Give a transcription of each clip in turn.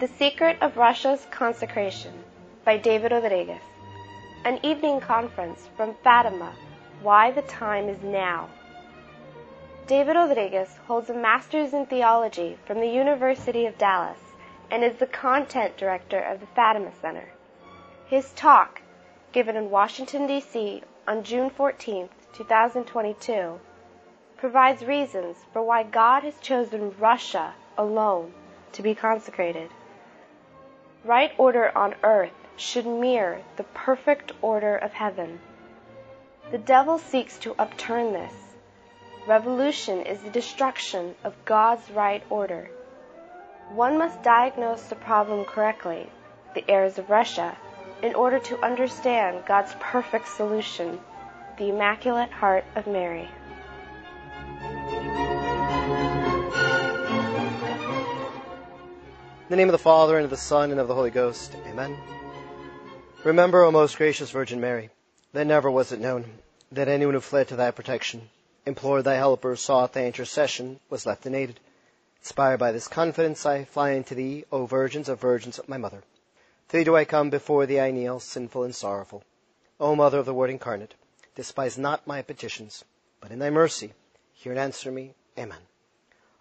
The Secret of Russia's Consecration by David Rodriguez. An evening conference from Fatima. Why the time is now. David Rodriguez holds a master's in theology from the University of Dallas and is the content director of the Fatima Center. His talk, given in Washington, D.C. on June 14, 2022, provides reasons for why God has chosen Russia alone to be consecrated. Right order on earth should mirror the perfect order of heaven. The devil seeks to upturn this. Revolution is the destruction of God's right order. One must diagnose the problem correctly, the errors of Russia, in order to understand God's perfect solution, the Immaculate Heart of Mary. In the name of the Father, and of the Son, and of the Holy Ghost. Amen. Remember, O most gracious Virgin Mary, that never was it known that anyone who fled to thy protection, implored thy help, or sought thy intercession, was left unaided. Inspired by this confidence, I fly unto thee, O virgins of virgins, my mother. To thee do I come, before thee I kneel, sinful and sorrowful. O Mother of the Word incarnate, despise not my petitions, but in thy mercy hear and answer me. Amen.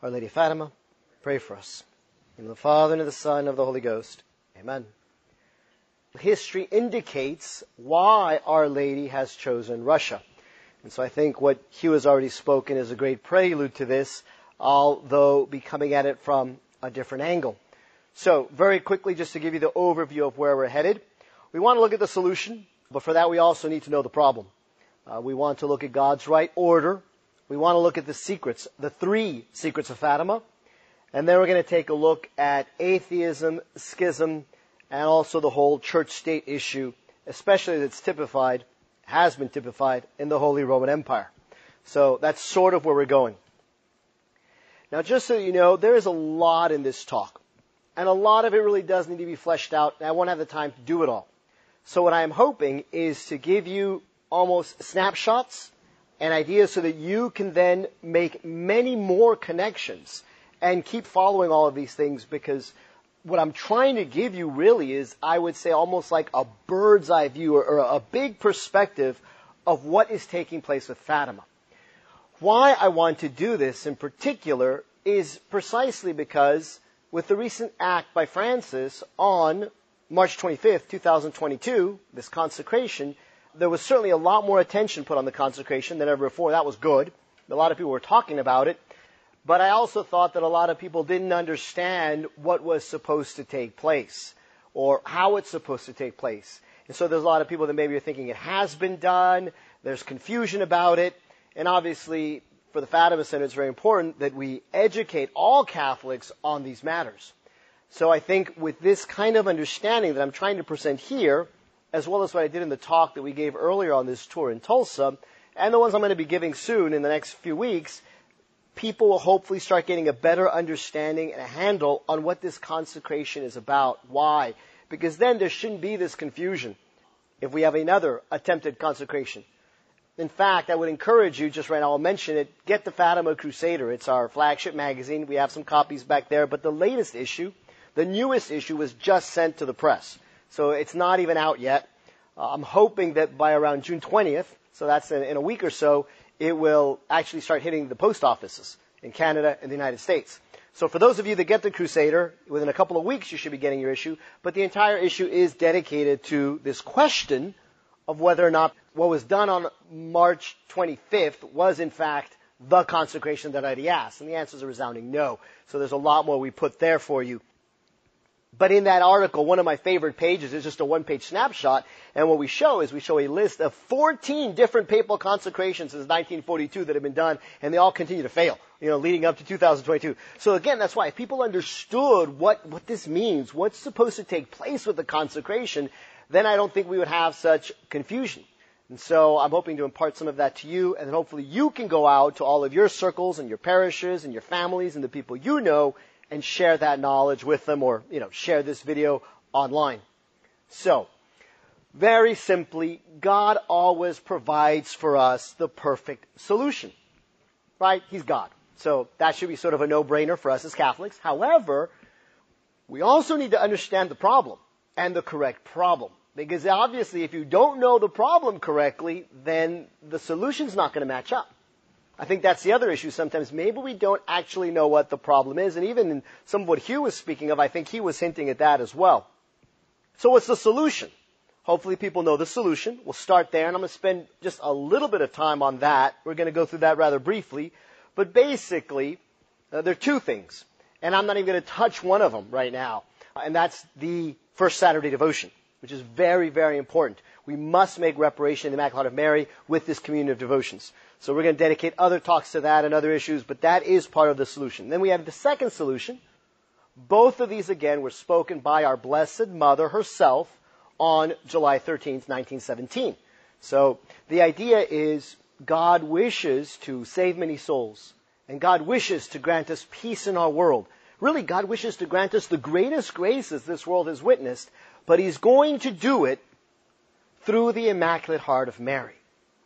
Our Lady Fatima, pray for us. In the Father, and of the Son, and of the Holy Ghost. Amen. History indicates why Our Lady has chosen Russia. And so I think what Hugh has already spoken is a great prelude to this, although be coming at it from a different angle. So, very quickly, just to give you the overview of where we're headed, we want to look at the solution, but for that we also need to know the problem. Uh, we want to look at God's right order. We want to look at the secrets, the three secrets of Fatima. And then we're going to take a look at atheism, schism, and also the whole church state issue, especially that's typified, has been typified in the Holy Roman Empire. So that's sort of where we're going. Now, just so you know, there is a lot in this talk. And a lot of it really does need to be fleshed out, and I won't have the time to do it all. So what I am hoping is to give you almost snapshots and ideas so that you can then make many more connections and keep following all of these things because what I'm trying to give you really is, I would say, almost like a bird's eye view or, or a big perspective of what is taking place with Fatima. Why I want to do this in particular is precisely because with the recent act by Francis on March 25th, 2022, this consecration, there was certainly a lot more attention put on the consecration than ever before. That was good. A lot of people were talking about it. But I also thought that a lot of people didn't understand what was supposed to take place or how it's supposed to take place. And so there's a lot of people that maybe are thinking it has been done, there's confusion about it, and obviously for the Fatima Center it's very important that we educate all Catholics on these matters. So I think with this kind of understanding that I'm trying to present here, as well as what I did in the talk that we gave earlier on this tour in Tulsa, and the ones I'm going to be giving soon in the next few weeks, people will hopefully start getting a better understanding and a handle on what this consecration is about. Why? Because then there shouldn't be this confusion if we have another attempted consecration. In fact, I would encourage you, just right now, I'll mention it, get the Fatima Crusader. It's our flagship magazine. We have some copies back there, but the latest issue, the newest issue, was just sent to the press. So it's not even out yet. Uh, I'm hoping that by around June 20th, so that's in, in a week or so, it will actually start hitting the post offices in Canada and the United States. So for those of you that get the Crusader, within a couple of weeks you should be getting your issue, but the entire issue is dedicated to this question of whether or not what was done on March 25th was in fact the consecration that I'd asked. And the answer is a resounding no. So there's a lot more we put there for you. But in that article, one of my favorite pages is just a one page snapshot. And what we show is we show a list of 14 different papal consecrations since 1942 that have been done, and they all continue to fail, you know, leading up to 2022. So again, that's why if people understood what, what this means, what's supposed to take place with the consecration, then I don't think we would have such confusion. And so I'm hoping to impart some of that to you, and then hopefully you can go out to all of your circles and your parishes and your families and the people you know and share that knowledge with them or, you know, share this video online. So, very simply, God always provides for us the perfect solution. Right? He's God. So that should be sort of a no-brainer for us as Catholics. However, We also need to understand the problem and the correct problem. Because obviously, if you don't know the problem correctly, then the solution's not going to match up. I think that's the other issue sometimes. Maybe we don't actually know what the problem is. And even in some of what Hugh was speaking of, I think he was hinting at that as well. So what's the solution? Hopefully people know the solution. We'll start there and I'm going to spend just a little bit of time on that. We're going to go through that rather briefly. But basically, uh, there are two things. And I'm not even going to touch one of them right now. And that's the first Saturday devotion, which is very, very important. We must make reparation in the Immaculate Heart of Mary with this communion of devotions. So we're going to dedicate other talks to that and other issues, but that is part of the solution. Then we have the second solution. Both of these, again, were spoken by our Blessed Mother herself on July 13th, 1917. So the idea is God wishes to save many souls, and God wishes to grant us peace in our world. Really, God wishes to grant us the greatest graces this world has witnessed, but He's going to do it through the Immaculate Heart of Mary.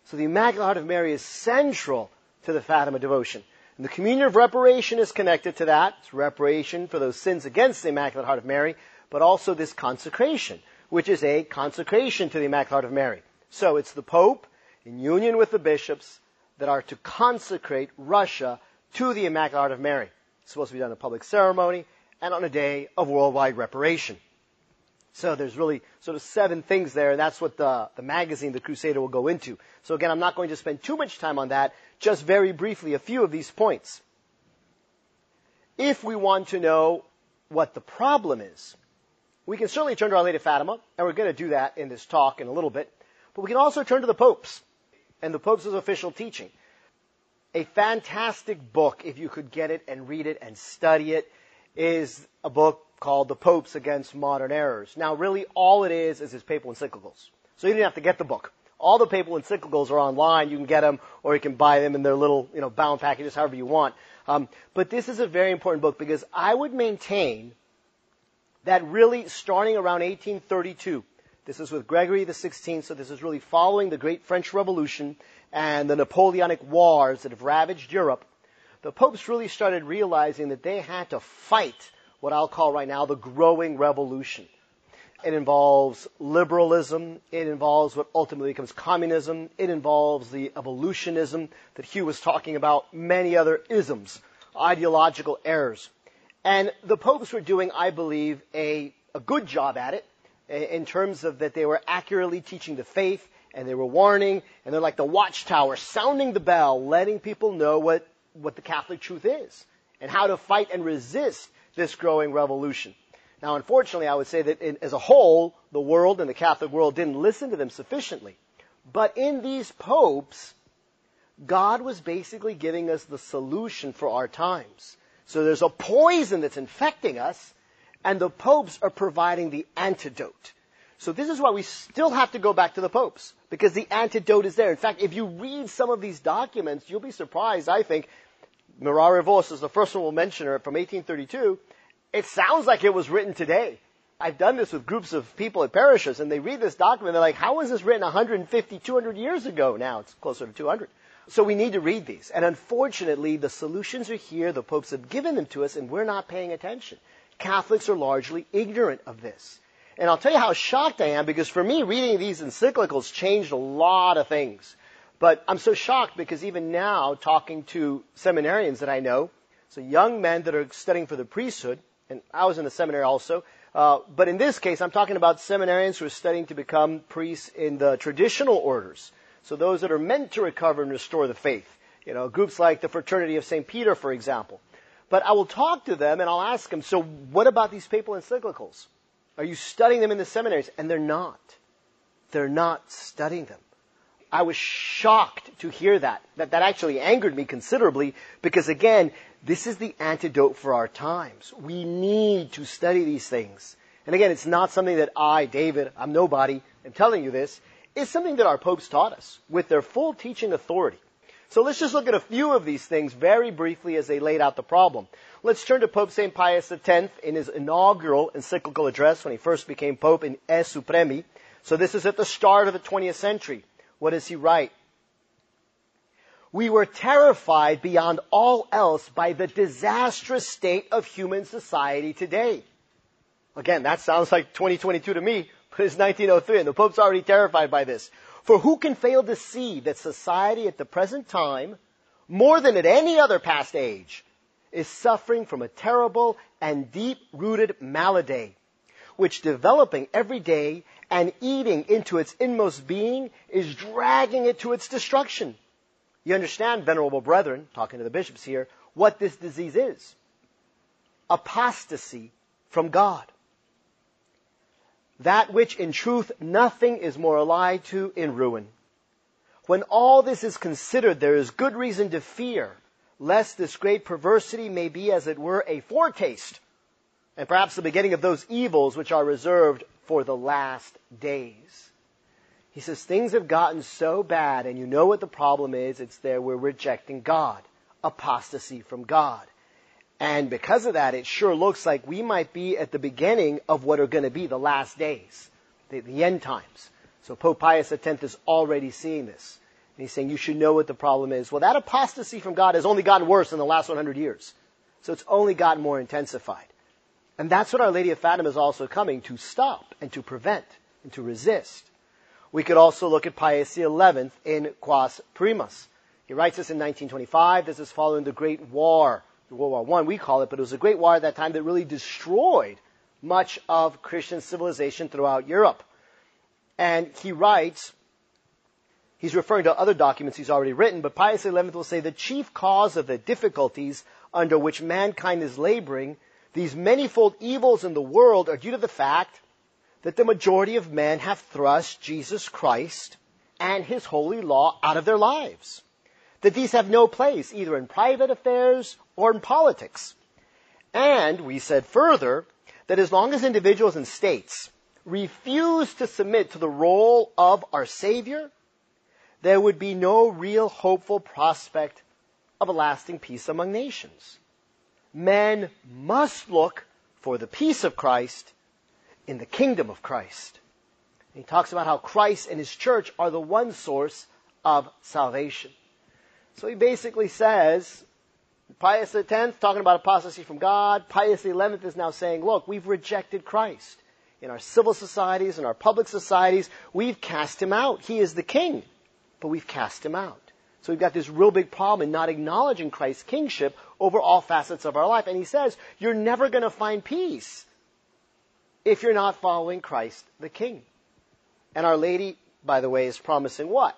So the Immaculate Heart of Mary is central to the Fatima devotion. And the communion of reparation is connected to that. It's reparation for those sins against the Immaculate Heart of Mary, but also this consecration, which is a consecration to the Immaculate Heart of Mary. So it's the Pope, in union with the bishops, that are to consecrate Russia to the Immaculate Heart of Mary. It's supposed to be done in a public ceremony and on a day of worldwide reparation. So there's really sort of seven things there, and that's what the, the magazine, The Crusader, will go into. So again, I'm not going to spend too much time on that, just very briefly, a few of these points. If we want to know what the problem is, we can certainly turn to Our Lady Fatima, and we're going to do that in this talk in a little bit, but we can also turn to the popes, and the popes' official teaching. A fantastic book, if you could get it and read it and study it, is a book called The Popes Against Modern Errors. Now, really, all it is is his papal encyclicals. So you don't have to get the book. All the papal encyclicals are online. You can get them, or you can buy them in their little, you know, bound packages, however you want. Um, but this is a very important book because I would maintain that really starting around 1832, this is with Gregory the 16th, so this is really following the Great French Revolution and the Napoleonic Wars that have ravaged Europe. The popes really started realizing that they had to fight what I'll call right now the growing revolution. It involves liberalism. It involves what ultimately becomes communism. It involves the evolutionism that Hugh was talking about, many other isms, ideological errors. And the popes were doing, I believe, a, a good job at it in terms of that they were accurately teaching the faith and they were warning and they're like the watchtower sounding the bell, letting people know what, what the Catholic truth is and how to fight and resist this growing revolution. Now, unfortunately, I would say that in, as a whole, the world and the Catholic world didn't listen to them sufficiently. But in these popes, God was basically giving us the solution for our times. So there's a poison that's infecting us, and the popes are providing the antidote. So this is why we still have to go back to the popes, because the antidote is there. In fact, if you read some of these documents, you'll be surprised, I think, Mirari Vos is the first one we'll mention her from 1832. It sounds like it was written today. I've done this with groups of people at parishes and they read this document. They're like, how was this written 150, 200 years ago? Now it's closer to 200. So we need to read these. And unfortunately, the solutions are here. The popes have given them to us and we're not paying attention. Catholics are largely ignorant of this. And I'll tell you how shocked I am because for me, reading these encyclicals changed a lot of things. But I'm so shocked because even now, talking to seminarians that I know, so young men that are studying for the priesthood, and I was in the seminary also, uh, but in this case, I'm talking about seminarians who are studying to become priests in the traditional orders. So those that are meant to recover and restore the faith. You know, groups like the Fraternity of St. Peter, for example. But I will talk to them and I'll ask them, so what about these papal encyclicals? Are you studying them in the seminaries? And they're not. They're not studying them. I was shocked to hear that. That, that actually angered me considerably because again, this is the antidote for our times. We need to study these things. And again, it's not something that I, David, I'm nobody, am telling you this. It's something that our popes taught us with their full teaching authority. So let's just look at a few of these things very briefly as they laid out the problem. Let's turn to Pope St. Pius X in his inaugural encyclical address when he first became Pope in E Supremi. So this is at the start of the 20th century. What does he write? We were terrified beyond all else by the disastrous state of human society today. Again, that sounds like 2022 to me, but it's 1903 and the Pope's already terrified by this. For who can fail to see that society at the present time, more than at any other past age, is suffering from a terrible and deep-rooted malady, which developing every day and eating into its inmost being is dragging it to its destruction. You understand, venerable brethren, talking to the bishops here, what this disease is. Apostasy from God. That which in truth nothing is more allied to in ruin. When all this is considered, there is good reason to fear lest this great perversity may be, as it were, a foretaste, and perhaps the beginning of those evils which are reserved for the last days. He says things have gotten so bad, and you know what the problem is. It's there we're rejecting God, apostasy from God. And because of that, it sure looks like we might be at the beginning of what are going to be the last days, the, the end times. So Pope Pius X is already seeing this. And he's saying you should know what the problem is. Well, that apostasy from God has only gotten worse in the last 100 years. So it's only gotten more intensified. And that's what Our Lady of Fatima is also coming to stop and to prevent and to resist. We could also look at Pius XI in Quas Primas. He writes this in 1925. This is following the Great War, World War I, we call it, but it was a great war at that time that really destroyed much of Christian civilization throughout Europe. And he writes, he's referring to other documents he's already written, but Pius XI will say the chief cause of the difficulties under which mankind is laboring, these manifold evils in the world are due to the fact that the majority of men have thrust Jesus Christ and his holy law out of their lives. That these have no place either in private affairs or in politics. And we said further that as long as individuals and states refuse to submit to the role of our Savior, there would be no real hopeful prospect of a lasting peace among nations. Men must look for the peace of Christ in the kingdom of Christ. And he talks about how Christ and his church are the one source of salvation. So he basically says, Pius X talking about apostasy from God. Pius XI is now saying, look, we've rejected Christ. In our civil societies, in our public societies, we've cast him out. He is the king, but we've cast him out. So we've got this real big problem in not acknowledging Christ's kingship over all facets of our life. And he says, you're never going to find peace if you're not following Christ the King. And Our Lady, by the way, is promising what?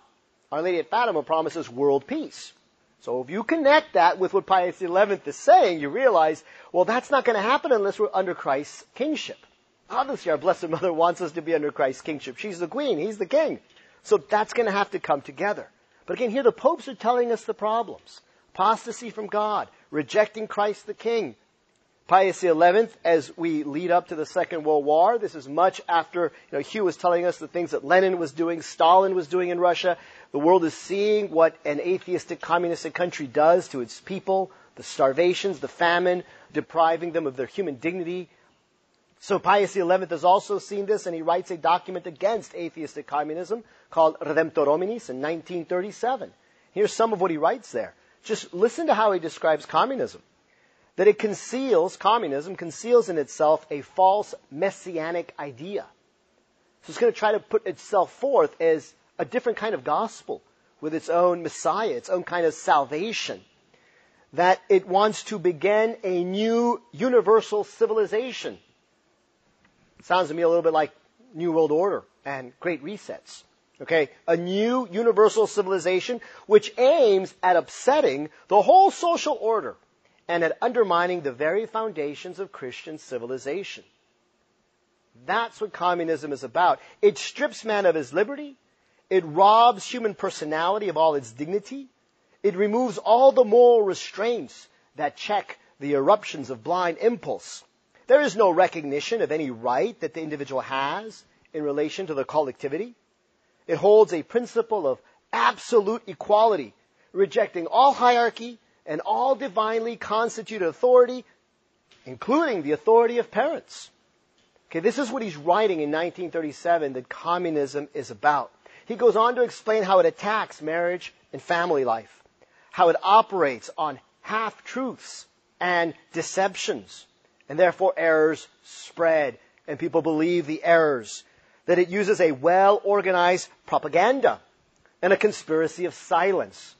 Our Lady at Fatima promises world peace. So if you connect that with what Pius XI is saying, you realize, well, that's not going to happen unless we're under Christ's kingship. Obviously, our Blessed Mother wants us to be under Christ's kingship. She's the queen, he's the king. So that's going to have to come together. But again, here the popes are telling us the problems. Apostasy from God, rejecting Christ the king, Pius XI, as we lead up to the Second World War, this is much after you know, Hugh was telling us the things that Lenin was doing, Stalin was doing in Russia. The world is seeing what an atheistic, communistic country does to its people, the starvations, the famine, depriving them of their human dignity. So Pius XI has also seen this, and he writes a document against atheistic communism called Redemptor Hominis in 1937. Here's some of what he writes there. Just listen to how he describes communism that it conceals, communism conceals in itself a false messianic idea. So it's going to try to put itself forth as a different kind of gospel with its own Messiah, its own kind of salvation. That it wants to begin a new universal civilization. Sounds to me a little bit like New World Order and Great Resets. Okay, a new universal civilization which aims at upsetting the whole social order and at undermining the very foundations of Christian civilization. That's what communism is about. It strips man of his liberty. It robs human personality of all its dignity. It removes all the moral restraints that check the eruptions of blind impulse. There is no recognition of any right that the individual has in relation to the collectivity. It holds a principle of absolute equality, rejecting all hierarchy and all divinely constituted authority, including the authority of parents. Okay, this is what he's writing in 1937 that communism is about. He goes on to explain how it attacks marriage and family life, how it operates on half truths and deceptions, And therefore errors spread and people believe the errors. That it uses a well organized propaganda and a conspiracy of silence.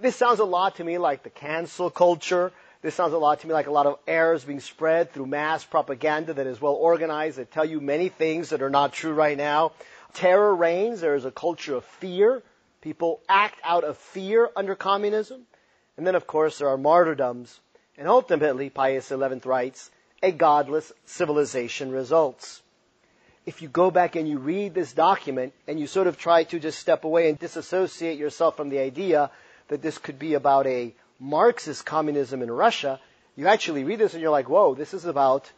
This sounds a lot to me like the cancel culture. This sounds a lot to me like a lot of errors being spread through mass propaganda that is well organized that tell you many things that are not true right now. Terror reigns. There is a culture of fear. People act out of fear under communism. And then, of course, there are martyrdoms. And ultimately, Pius XI writes, a godless civilization results. If you go back and you read this document and you sort of try to just step away and disassociate yourself from the idea that this could be about a Marxist communism in Russia, you actually read this and you're like, whoa, this is about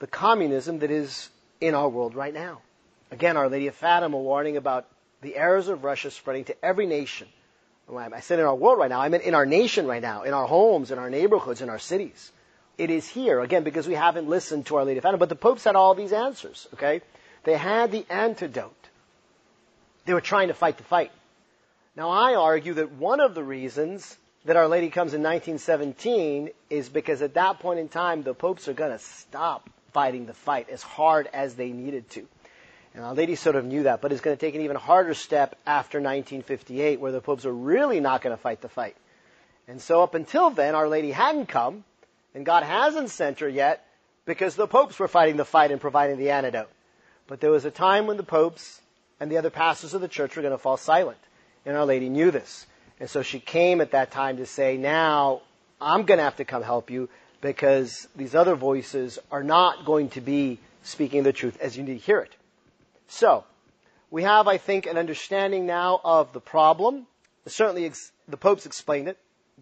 the communism that is in our world right now. Again, Our Lady of Fatima warning about the errors of Russia spreading to every nation. I said in our world right now, I meant in our nation right now, in our homes, in our neighborhoods, in our cities. It is here, again, because we haven't listened to Our Lady of Fatima, but the popes had all these answers, okay? They had the antidote. They were trying to fight the fight. Now I argue that one of the reasons that Our Lady comes in 1917 is because at that point in time, the popes are going to stop fighting the fight as hard as they needed to. And Our Lady sort of knew that, but it's going to take an even harder step after 1958, where the popes are really not going to fight the fight. And so up until then, Our Lady hadn't come, and God hasn't sent her yet, because the popes were fighting the fight and providing the antidote. But there was a time when the popes and the other pastors of the church were going to fall silent. And Our Lady knew this. And so she came at that time to say, now I'm going to have to come help you because these other voices are not going to be speaking the truth as you need to hear it. So, we have, I think, an understanding now of the problem. Certainly, ex- the popes explained it.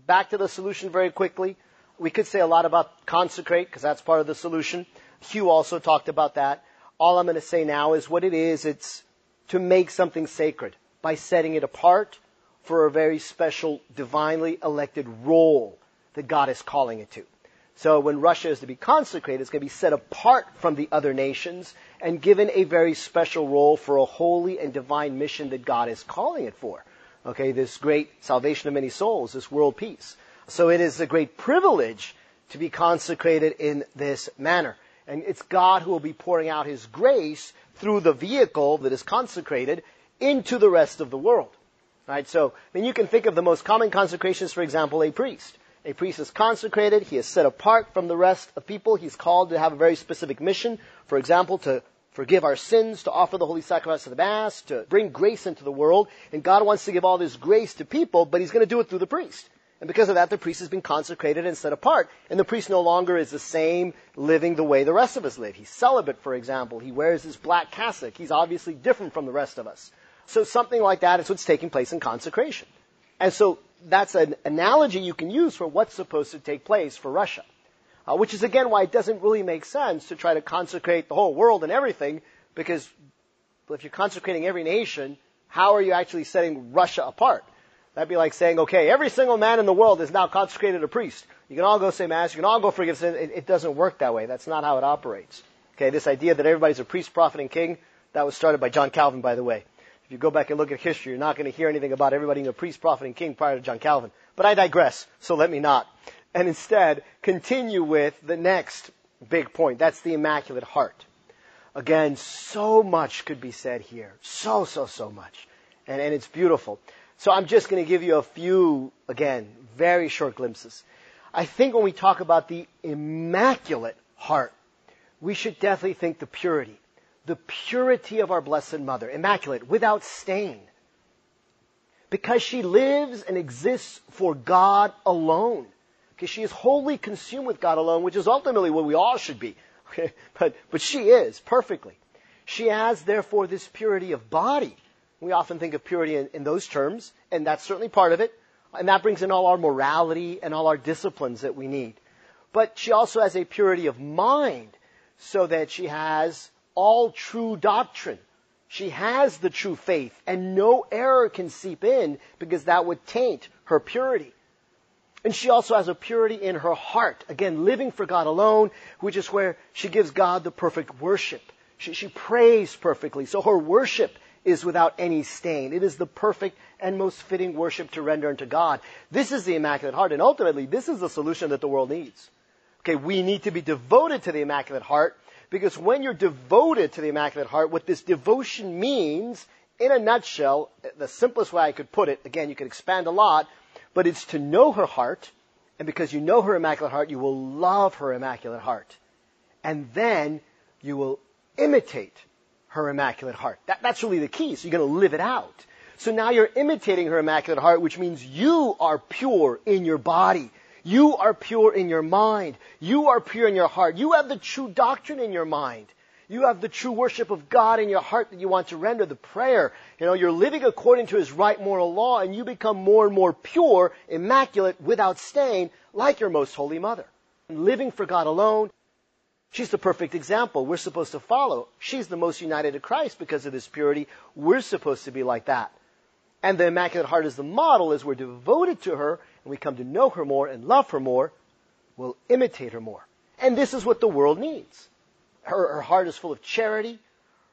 Back to the solution very quickly. We could say a lot about consecrate because that's part of the solution. Hugh also talked about that. All I'm going to say now is what it is. It's to make something sacred by setting it apart for a very special, divinely elected role that God is calling it to. So when Russia is to be consecrated, it's going to be set apart from the other nations and given a very special role for a holy and divine mission that God is calling it for. Okay, this great salvation of many souls, this world peace. So it is a great privilege to be consecrated in this manner. And it's God who will be pouring out His grace through the vehicle that is consecrated into the rest of the world. Right? So, I mean, you can think of the most common consecrations, for example, a priest. A priest is consecrated. He is set apart from the rest of people. He's called to have a very specific mission. For example, to forgive our sins, to offer the holy sacrifice of the Mass, to bring grace into the world. And God wants to give all this grace to people, but He's going to do it through the priest. And because of that, the priest has been consecrated and set apart. And the priest no longer is the same living the way the rest of us live. He's celibate, for example. He wears his black cassock. He's obviously different from the rest of us. So something like that is what's taking place in consecration. And so that's an analogy you can use for what's supposed to take place for Russia. Uh, which is again why it doesn't really make sense to try to consecrate the whole world and everything, because if you're consecrating every nation, how are you actually setting Russia apart? That'd be like saying, okay, every single man in the world is now consecrated a priest. You can all go say mass, you can all go forgive sin. It, it doesn't work that way. That's not how it operates. Okay, this idea that everybody's a priest, prophet, and king, that was started by John Calvin, by the way. If you go back and look at history, you're not going to hear anything about everybody being a priest, prophet, and king prior to John Calvin. But I digress, so let me not. And instead, continue with the next big point. That's the Immaculate Heart. Again, so much could be said here. So, so, so much. And, and it's beautiful. So I'm just going to give you a few, again, very short glimpses. I think when we talk about the Immaculate Heart, we should definitely think the purity the purity of our Blessed Mother, immaculate, without stain. Because she lives and exists for God alone. Because she is wholly consumed with God alone, which is ultimately what we all should be. but, but she is, perfectly. She has, therefore, this purity of body. We often think of purity in, in those terms, and that's certainly part of it. And that brings in all our morality and all our disciplines that we need. But she also has a purity of mind, so that she has all true doctrine. She has the true faith, and no error can seep in because that would taint her purity. And she also has a purity in her heart. Again, living for God alone, which is where she gives God the perfect worship. She, she prays perfectly. So her worship is without any stain. It is the perfect and most fitting worship to render unto God. This is the Immaculate Heart, and ultimately, this is the solution that the world needs. Okay, we need to be devoted to the Immaculate Heart because when you're devoted to the Immaculate Heart, what this devotion means, in a nutshell, the simplest way I could put it, again, you could expand a lot, but it's to know her heart, and because you know her Immaculate Heart, you will love her Immaculate Heart. And then you will imitate her Immaculate Heart. That, that's really the key. So you're going to live it out. So now you're imitating her Immaculate Heart, which means you are pure in your body. You are pure in your mind. You are pure in your heart. You have the true doctrine in your mind. You have the true worship of God in your heart that you want to render, the prayer. You know, you're living according to His right moral law and you become more and more pure, immaculate, without stain, like your most holy mother. Living for God alone. She's the perfect example we're supposed to follow. She's the most united to Christ because of this purity. We're supposed to be like that. And the Immaculate Heart is the model as we're devoted to her and we come to know her more and love her more, we'll imitate her more. And this is what the world needs. Her, her heart is full of charity.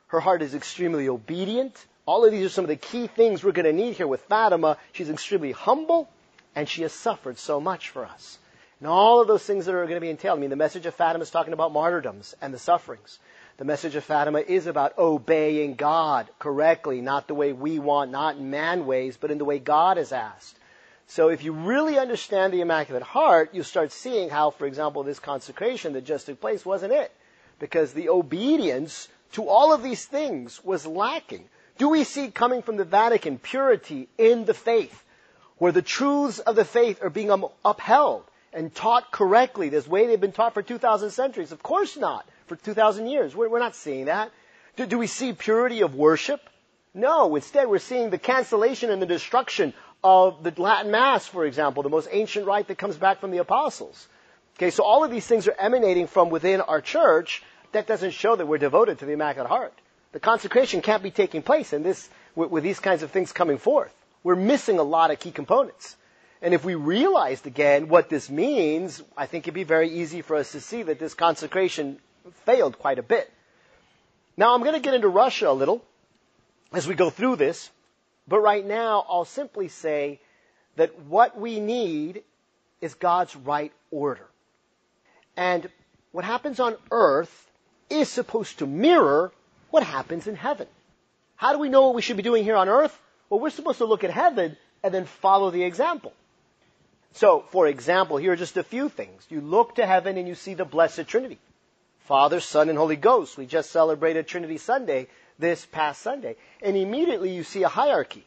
Her heart is extremely obedient. All of these are some of the key things we're going to need here with Fatima. She's extremely humble and she has suffered so much for us. And all of those things that are going to be entailed. I mean, the message of Fatima is talking about martyrdoms and the sufferings. The message of Fatima is about obeying God correctly, not the way we want, not in man ways, but in the way God has asked. So if you really understand the Immaculate Heart, you start seeing how, for example, this consecration that just took place wasn't it. Because the obedience to all of these things was lacking. Do we see coming from the Vatican purity in the faith, where the truths of the faith are being um, upheld and taught correctly, this way they've been taught for 2,000 centuries? Of course not for 2,000 years. We're, we're not seeing that. Do, do we see purity of worship? No, instead we're seeing the cancellation and the destruction of the Latin Mass, for example, the most ancient rite that comes back from the apostles. Okay, so all of these things are emanating from within our church. That doesn't show that we're devoted to the Immaculate Heart. The consecration can't be taking place in this, with, with these kinds of things coming forth. We're missing a lot of key components. And if we realized again what this means, I think it'd be very easy for us to see that this consecration failed quite a bit. Now I'm going to get into Russia a little as we go through this, but right now I'll simply say that what we need is God's right order. And what happens on earth is supposed to mirror what happens in heaven. How do we know what we should be doing here on earth? Well, we're supposed to look at heaven and then follow the example. So, for example, here are just a few things. You look to heaven and you see the Blessed Trinity. Father, Son, and Holy Ghost. We just celebrated Trinity Sunday this past Sunday. And immediately you see a hierarchy.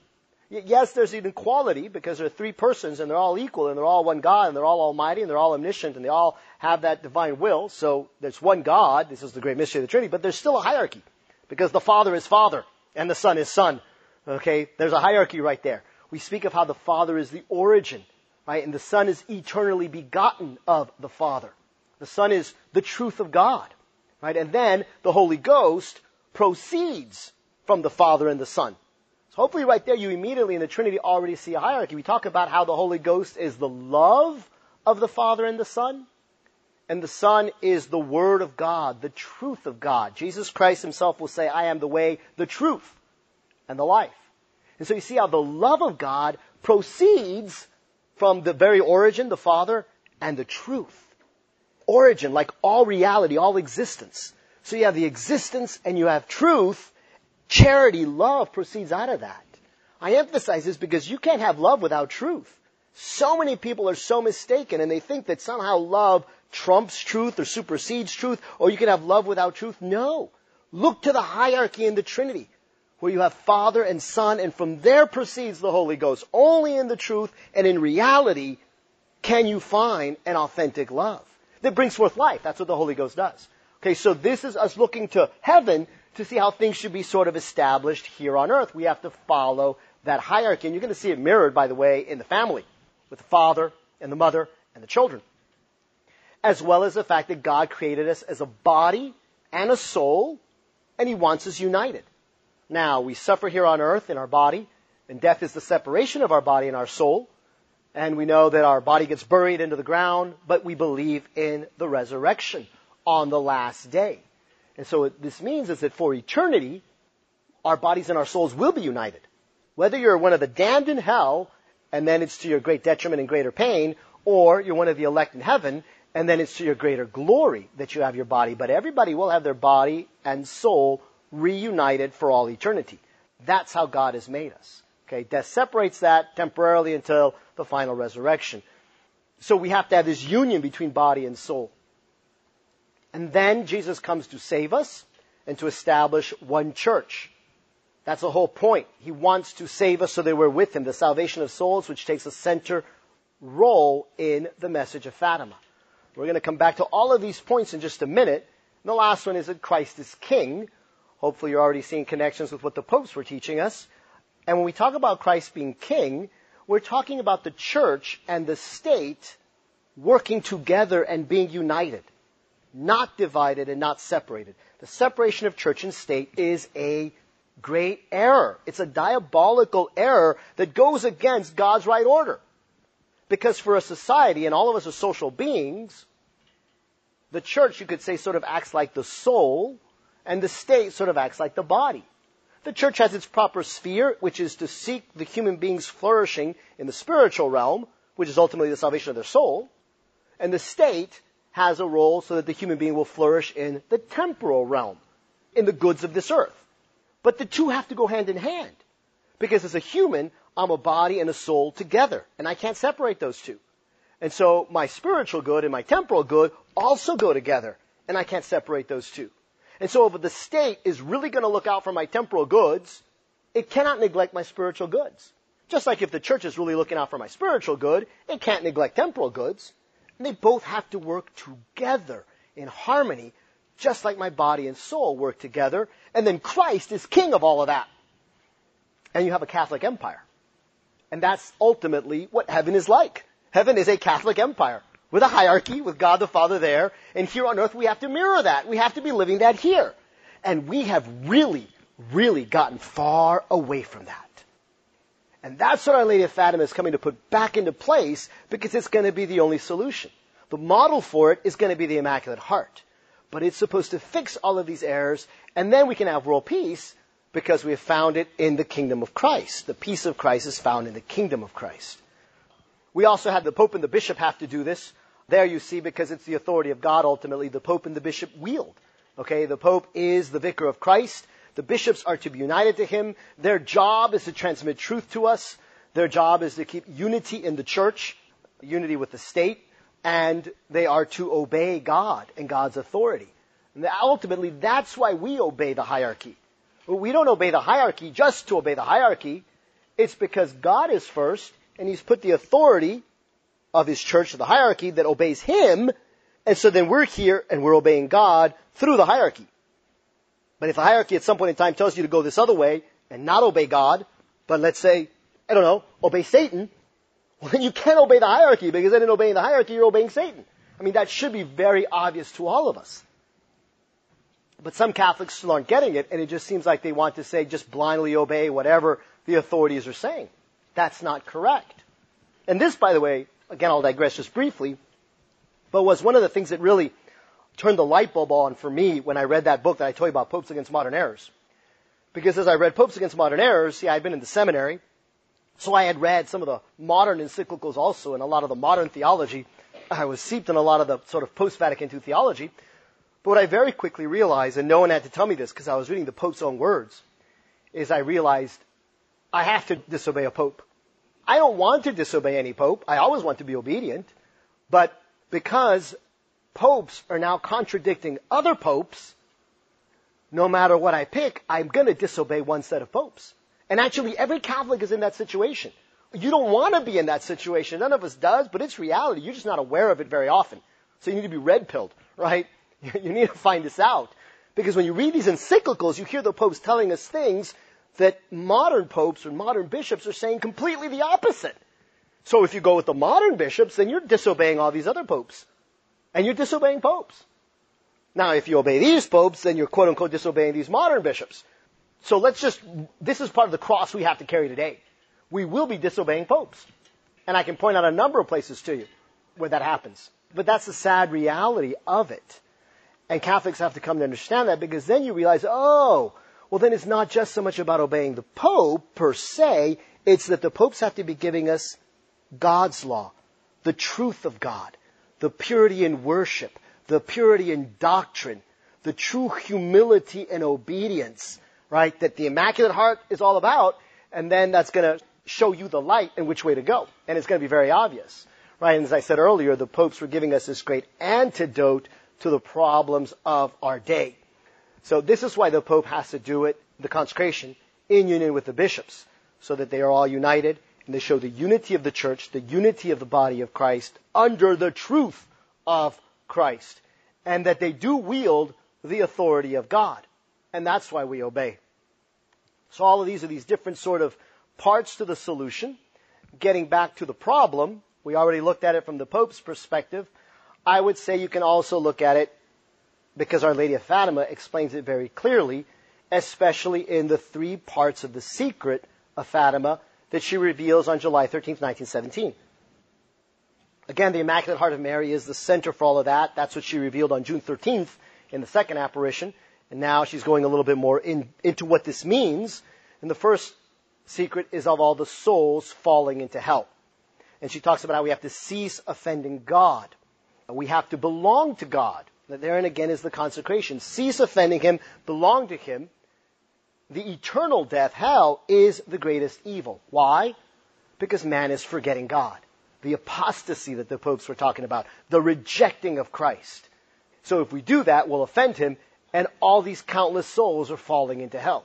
Yes, there's an equality because there are three persons and they're all equal and they're all one God and they're all almighty and they're all omniscient and they all have that divine will. So there's one God. This is the great mystery of the Trinity, but there's still a hierarchy because the Father is Father and the Son is Son. Okay? There's a hierarchy right there. We speak of how the Father is the origin, right? And the Son is eternally begotten of the Father. The Son is the truth of God. Right? And then the Holy Ghost proceeds from the Father and the Son. So hopefully right there you immediately in the Trinity already see a hierarchy. We talk about how the Holy Ghost is the love of the Father and the Son. And the Son is the Word of God, the truth of God. Jesus Christ himself will say, I am the way, the truth, and the life. And so you see how the love of God proceeds from the very origin, the Father, and the truth origin, like all reality, all existence. So you have the existence and you have truth. Charity, love proceeds out of that. I emphasize this because you can't have love without truth. So many people are so mistaken and they think that somehow love trumps truth or supersedes truth or you can have love without truth. No. Look to the hierarchy in the Trinity where you have Father and Son and from there proceeds the Holy Ghost. Only in the truth and in reality can you find an authentic love that brings forth life. That's what the Holy Ghost does. Okay, so this is us looking to heaven to see how things should be sort of established here on earth. We have to follow that hierarchy. And you're going to see it mirrored, by the way, in the family with the father and the mother and the children. As well as the fact that God created us as a body and a soul, and He wants us united. Now, we suffer here on earth in our body, and death is the separation of our body and our soul and we know that our body gets buried into the ground, but we believe in the resurrection on the last day. And so what this means is that for eternity, our bodies and our souls will be united. Whether you're one of the damned in hell, and then it's to your great detriment and greater pain, or you're one of the elect in heaven, and then it's to your greater glory that you have your body. But everybody will have their body and soul reunited for all eternity. That's how God has made us. Okay, death separates that temporarily until the final resurrection. So we have to have this union between body and soul. And then Jesus comes to save us and to establish one church. That's the whole point. He wants to save us so that we're with Him. The salvation of souls, which takes a center role in the message of Fatima. We're going to come back to all of these points in just a minute. And the last one is that Christ is King. Hopefully you're already seeing connections with what the popes were teaching us. And when we talk about Christ being King, we're talking about the church and the state working together and being united, not divided and not separated. The separation of church and state is a great error. It's a diabolical error that goes against God's right order. Because for a society, and all of us are social beings, the church, you could say, sort of acts like the soul, and the state sort of acts like the body. The church has its proper sphere, which is to seek the human being's flourishing in the spiritual realm, which is ultimately the salvation of their soul. And the state has a role so that the human being will flourish in the temporal realm, in the goods of this earth. But the two have to go hand in hand. Because as a human, I'm a body and a soul together, and I can't separate those two. And so my spiritual good and my temporal good also go together, and I can't separate those two. And so if the state is really going to look out for my temporal goods, it cannot neglect my spiritual goods. Just like if the church is really looking out for my spiritual good, it can't neglect temporal goods. And they both have to work together in harmony, just like my body and soul work together. And then Christ is king of all of that. And you have a Catholic empire. And that's ultimately what heaven is like. Heaven is a Catholic empire with a hierarchy, with God the Father there. And here on earth, we have to mirror that. We have to be living that here. And we have really, really gotten far away from that. And that's what Our Lady of Fatima is coming to put back into place because it's going to be the only solution. The model for it is going to be the Immaculate Heart. But it's supposed to fix all of these errors, and then we can have world peace because we have found it in the kingdom of Christ. The peace of Christ is found in the kingdom of Christ. We also have the Pope and the Bishop have to do this. There you see, because it's the authority of God ultimately, the Pope and the Bishop wield. Okay, the Pope is the vicar of Christ. The bishops are to be united to him. Their job is to transmit truth to us. Their job is to keep unity in the church, unity with the state, and they are to obey God and God's authority. And ultimately, that's why we obey the hierarchy. We don't obey the hierarchy just to obey the hierarchy. It's because God is first, and He's put the authority of His church, the hierarchy, that obeys Him, and so then we're here and we're obeying God through the hierarchy. But if the hierarchy at some point in time tells you to go this other way and not obey God, but let's say, I don't know, obey Satan, well then you can't obey the hierarchy because then in obeying the hierarchy you're obeying Satan. I mean, that should be very obvious to all of us. But some Catholics still aren't getting it, and it just seems like they want to say just blindly obey whatever the authorities are saying. That's not correct. And this, by the way, again, I'll digress just briefly, but was one of the things that really turned the light bulb on for me when I read that book that I told you about, Popes Against Modern Errors. Because as I read Popes Against Modern Errors, see, I'd been in the seminary, so I had read some of the modern encyclicals also, and a lot of the modern theology. I was seeped in a lot of the sort of post-Vatican II theology. But what I very quickly realized, and no one had to tell me this because I was reading the Pope's own words, is I realized I have to disobey a Pope. I don't want to disobey any Pope. I always want to be obedient. But because popes are now contradicting other popes, no matter what I pick, I'm going to disobey one set of popes. And actually, every Catholic is in that situation. You don't want to be in that situation. None of us does, but it's reality. You're just not aware of it very often. So you need to be red pilled, right? You need to find this out. Because when you read these encyclicals, you hear the popes telling us things that modern popes or modern bishops are saying completely the opposite. So if you go with the modern bishops, then you're disobeying all these other popes. And you're disobeying popes. Now, if you obey these popes, then you're quote unquote disobeying these modern bishops. So let's just, this is part of the cross we have to carry today. We will be disobeying popes. And I can point out a number of places to you where that happens. But that's the sad reality of it. And Catholics have to come to understand that because then you realize, oh, well then it's not just so much about obeying the Pope per se, it's that the popes have to be giving us God's law, the truth of God, the purity in worship, the purity in doctrine, the true humility and obedience, right, that the Immaculate Heart is all about, and then that's going to show you the light and which way to go. And it's going to be very obvious, right? And as I said earlier, the popes were giving us this great antidote to the problems of our day. So this is why the Pope has to do it, the consecration, in union with the bishops, so that they are all united and they show the unity of the church, the unity of the body of Christ under the truth of Christ, and that they do wield the authority of God. And that's why we obey. So all of these are these different sort of parts to the solution. Getting back to the problem, we already looked at it from the Pope's perspective. I would say you can also look at it because Our Lady of Fatima explains it very clearly, especially in the three parts of the secret of Fatima that she reveals on July 13, 1917. Again, the Immaculate Heart of Mary is the center for all of that. That's what she revealed on June 13th in the second apparition. And now she's going a little bit more in, into what this means. And the first secret is of all the souls falling into hell. And she talks about how we have to cease offending God. We have to belong to God. Therein again is the consecration. Cease offending Him, belong to Him. The eternal death, hell, is the greatest evil. Why? Because man is forgetting God. The apostasy that the popes were talking about. The rejecting of Christ. So if we do that, we'll offend Him, and all these countless souls are falling into hell.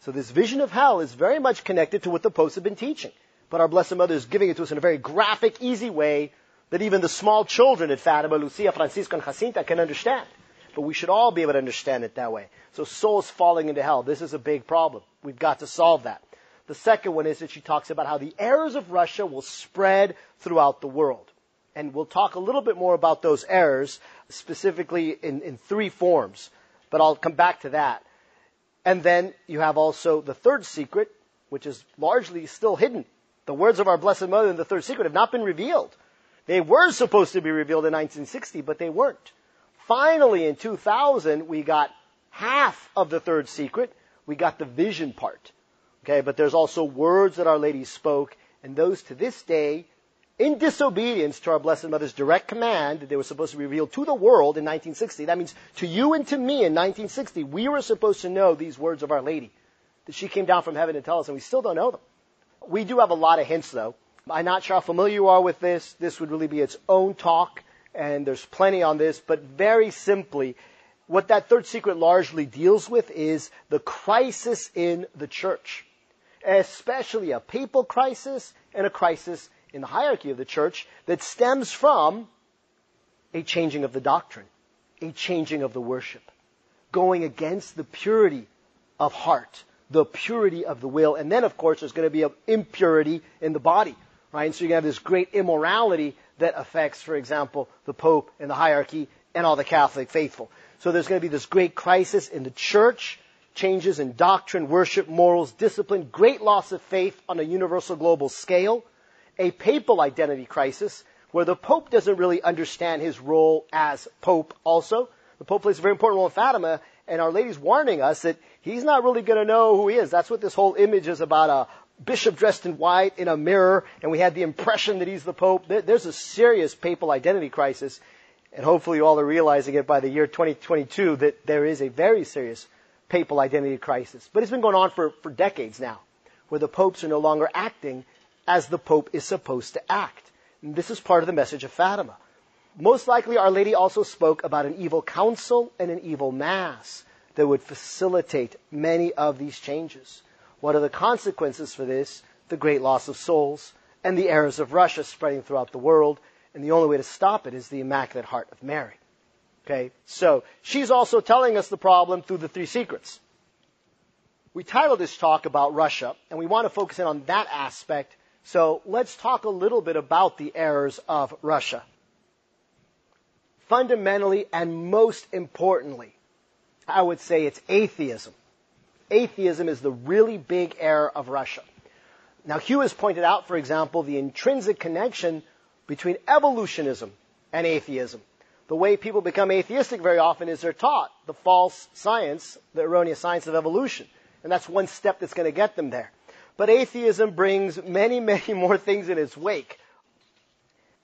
So this vision of hell is very much connected to what the popes have been teaching. But our Blessed Mother is giving it to us in a very graphic, easy way that even the small children at Fatima, Lucia, Francisco, and Jacinta can understand. But we should all be able to understand it that way. So souls falling into hell, this is a big problem. We've got to solve that. The second one is that she talks about how the errors of Russia will spread throughout the world. And we'll talk a little bit more about those errors, specifically in, in three forms. But I'll come back to that. And then you have also the third secret, which is largely still hidden. The words of our Blessed Mother in the third secret have not been revealed. They were supposed to be revealed in 1960, but they weren't. Finally, in 2000, we got half of the third secret. We got the vision part. Okay, but there's also words that Our Lady spoke, and those to this day, in disobedience to our Blessed Mother's direct command that they were supposed to be revealed to the world in 1960. That means to you and to me in 1960, we were supposed to know these words of Our Lady. That she came down from heaven to tell us, and we still don't know them. We do have a lot of hints, though. I'm not sure how familiar you are with this. This would really be its own talk, and there's plenty on this, but very simply, what that third secret largely deals with is the crisis in the church, especially a papal crisis and a crisis in the hierarchy of the church that stems from a changing of the doctrine, a changing of the worship, going against the purity of heart, the purity of the will, and then, of course, there's going to be an impurity in the body right? And so you're going to have this great immorality that affects, for example, the Pope and the hierarchy and all the Catholic faithful. So there's going to be this great crisis in the church, changes in doctrine, worship, morals, discipline, great loss of faith on a universal global scale, a papal identity crisis where the Pope doesn't really understand his role as Pope also. The Pope plays a very important role in Fatima, and Our Lady's warning us that he's not really going to know who he is. That's what this whole image is about bishop dressed in white in a mirror, and we had the impression that he's the Pope. There's a serious papal identity crisis, and hopefully you all are realizing it by the year 2022 that there is a very serious papal identity crisis. But it's been going on for, for decades now, where the popes are no longer acting as the Pope is supposed to act. And this is part of the message of Fatima. Most likely, Our Lady also spoke about an evil council and an evil mass that would facilitate many of these changes. What are the consequences for this? The great loss of souls and the errors of Russia spreading throughout the world. And the only way to stop it is the Immaculate Heart of Mary. Okay, so she's also telling us the problem through the three secrets. We titled this talk about Russia, and we want to focus in on that aspect. So let's talk a little bit about the errors of Russia. Fundamentally and most importantly, I would say it's atheism atheism is the really big error of Russia. Now, Hugh has pointed out, for example, the intrinsic connection between evolutionism and atheism. The way people become atheistic very often is they're taught the false science, the erroneous science of evolution. And that's one step that's going to get them there. But atheism brings many, many more things in its wake.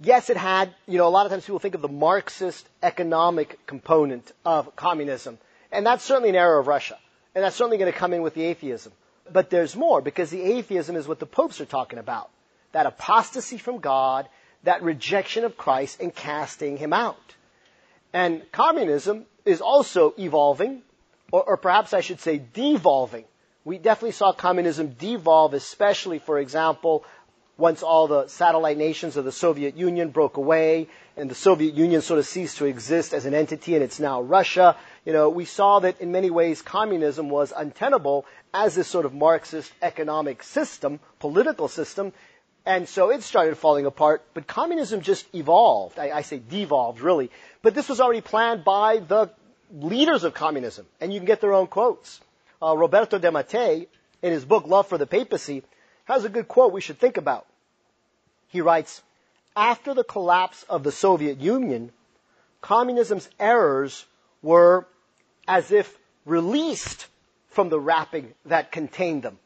yes, it had, you know, a lot of times people think of the Marxist economic component of communism. And that's certainly an error of Russia. And that's certainly going to come in with the atheism. But there's more, because the atheism is what the popes are talking about. That apostasy from God, that rejection of Christ and casting him out. And communism is also evolving, or, or perhaps I should say devolving. We definitely saw communism devolve, especially, for example, once all the satellite nations of the Soviet Union broke away and the Soviet Union sort of ceased to exist as an entity and it's now Russia, you know, we saw that in many ways communism was untenable as this sort of Marxist economic system, political system, and so it started falling apart, but communism just evolved. I, I say devolved, really. But this was already planned by the leaders of communism, and you can get their own quotes. Uh, Roberto de Mattei, in his book Love for the Papacy, has a good quote we should think about. He writes, after the collapse of the Soviet Union, communism's errors were as if released from the wrapping that contained them.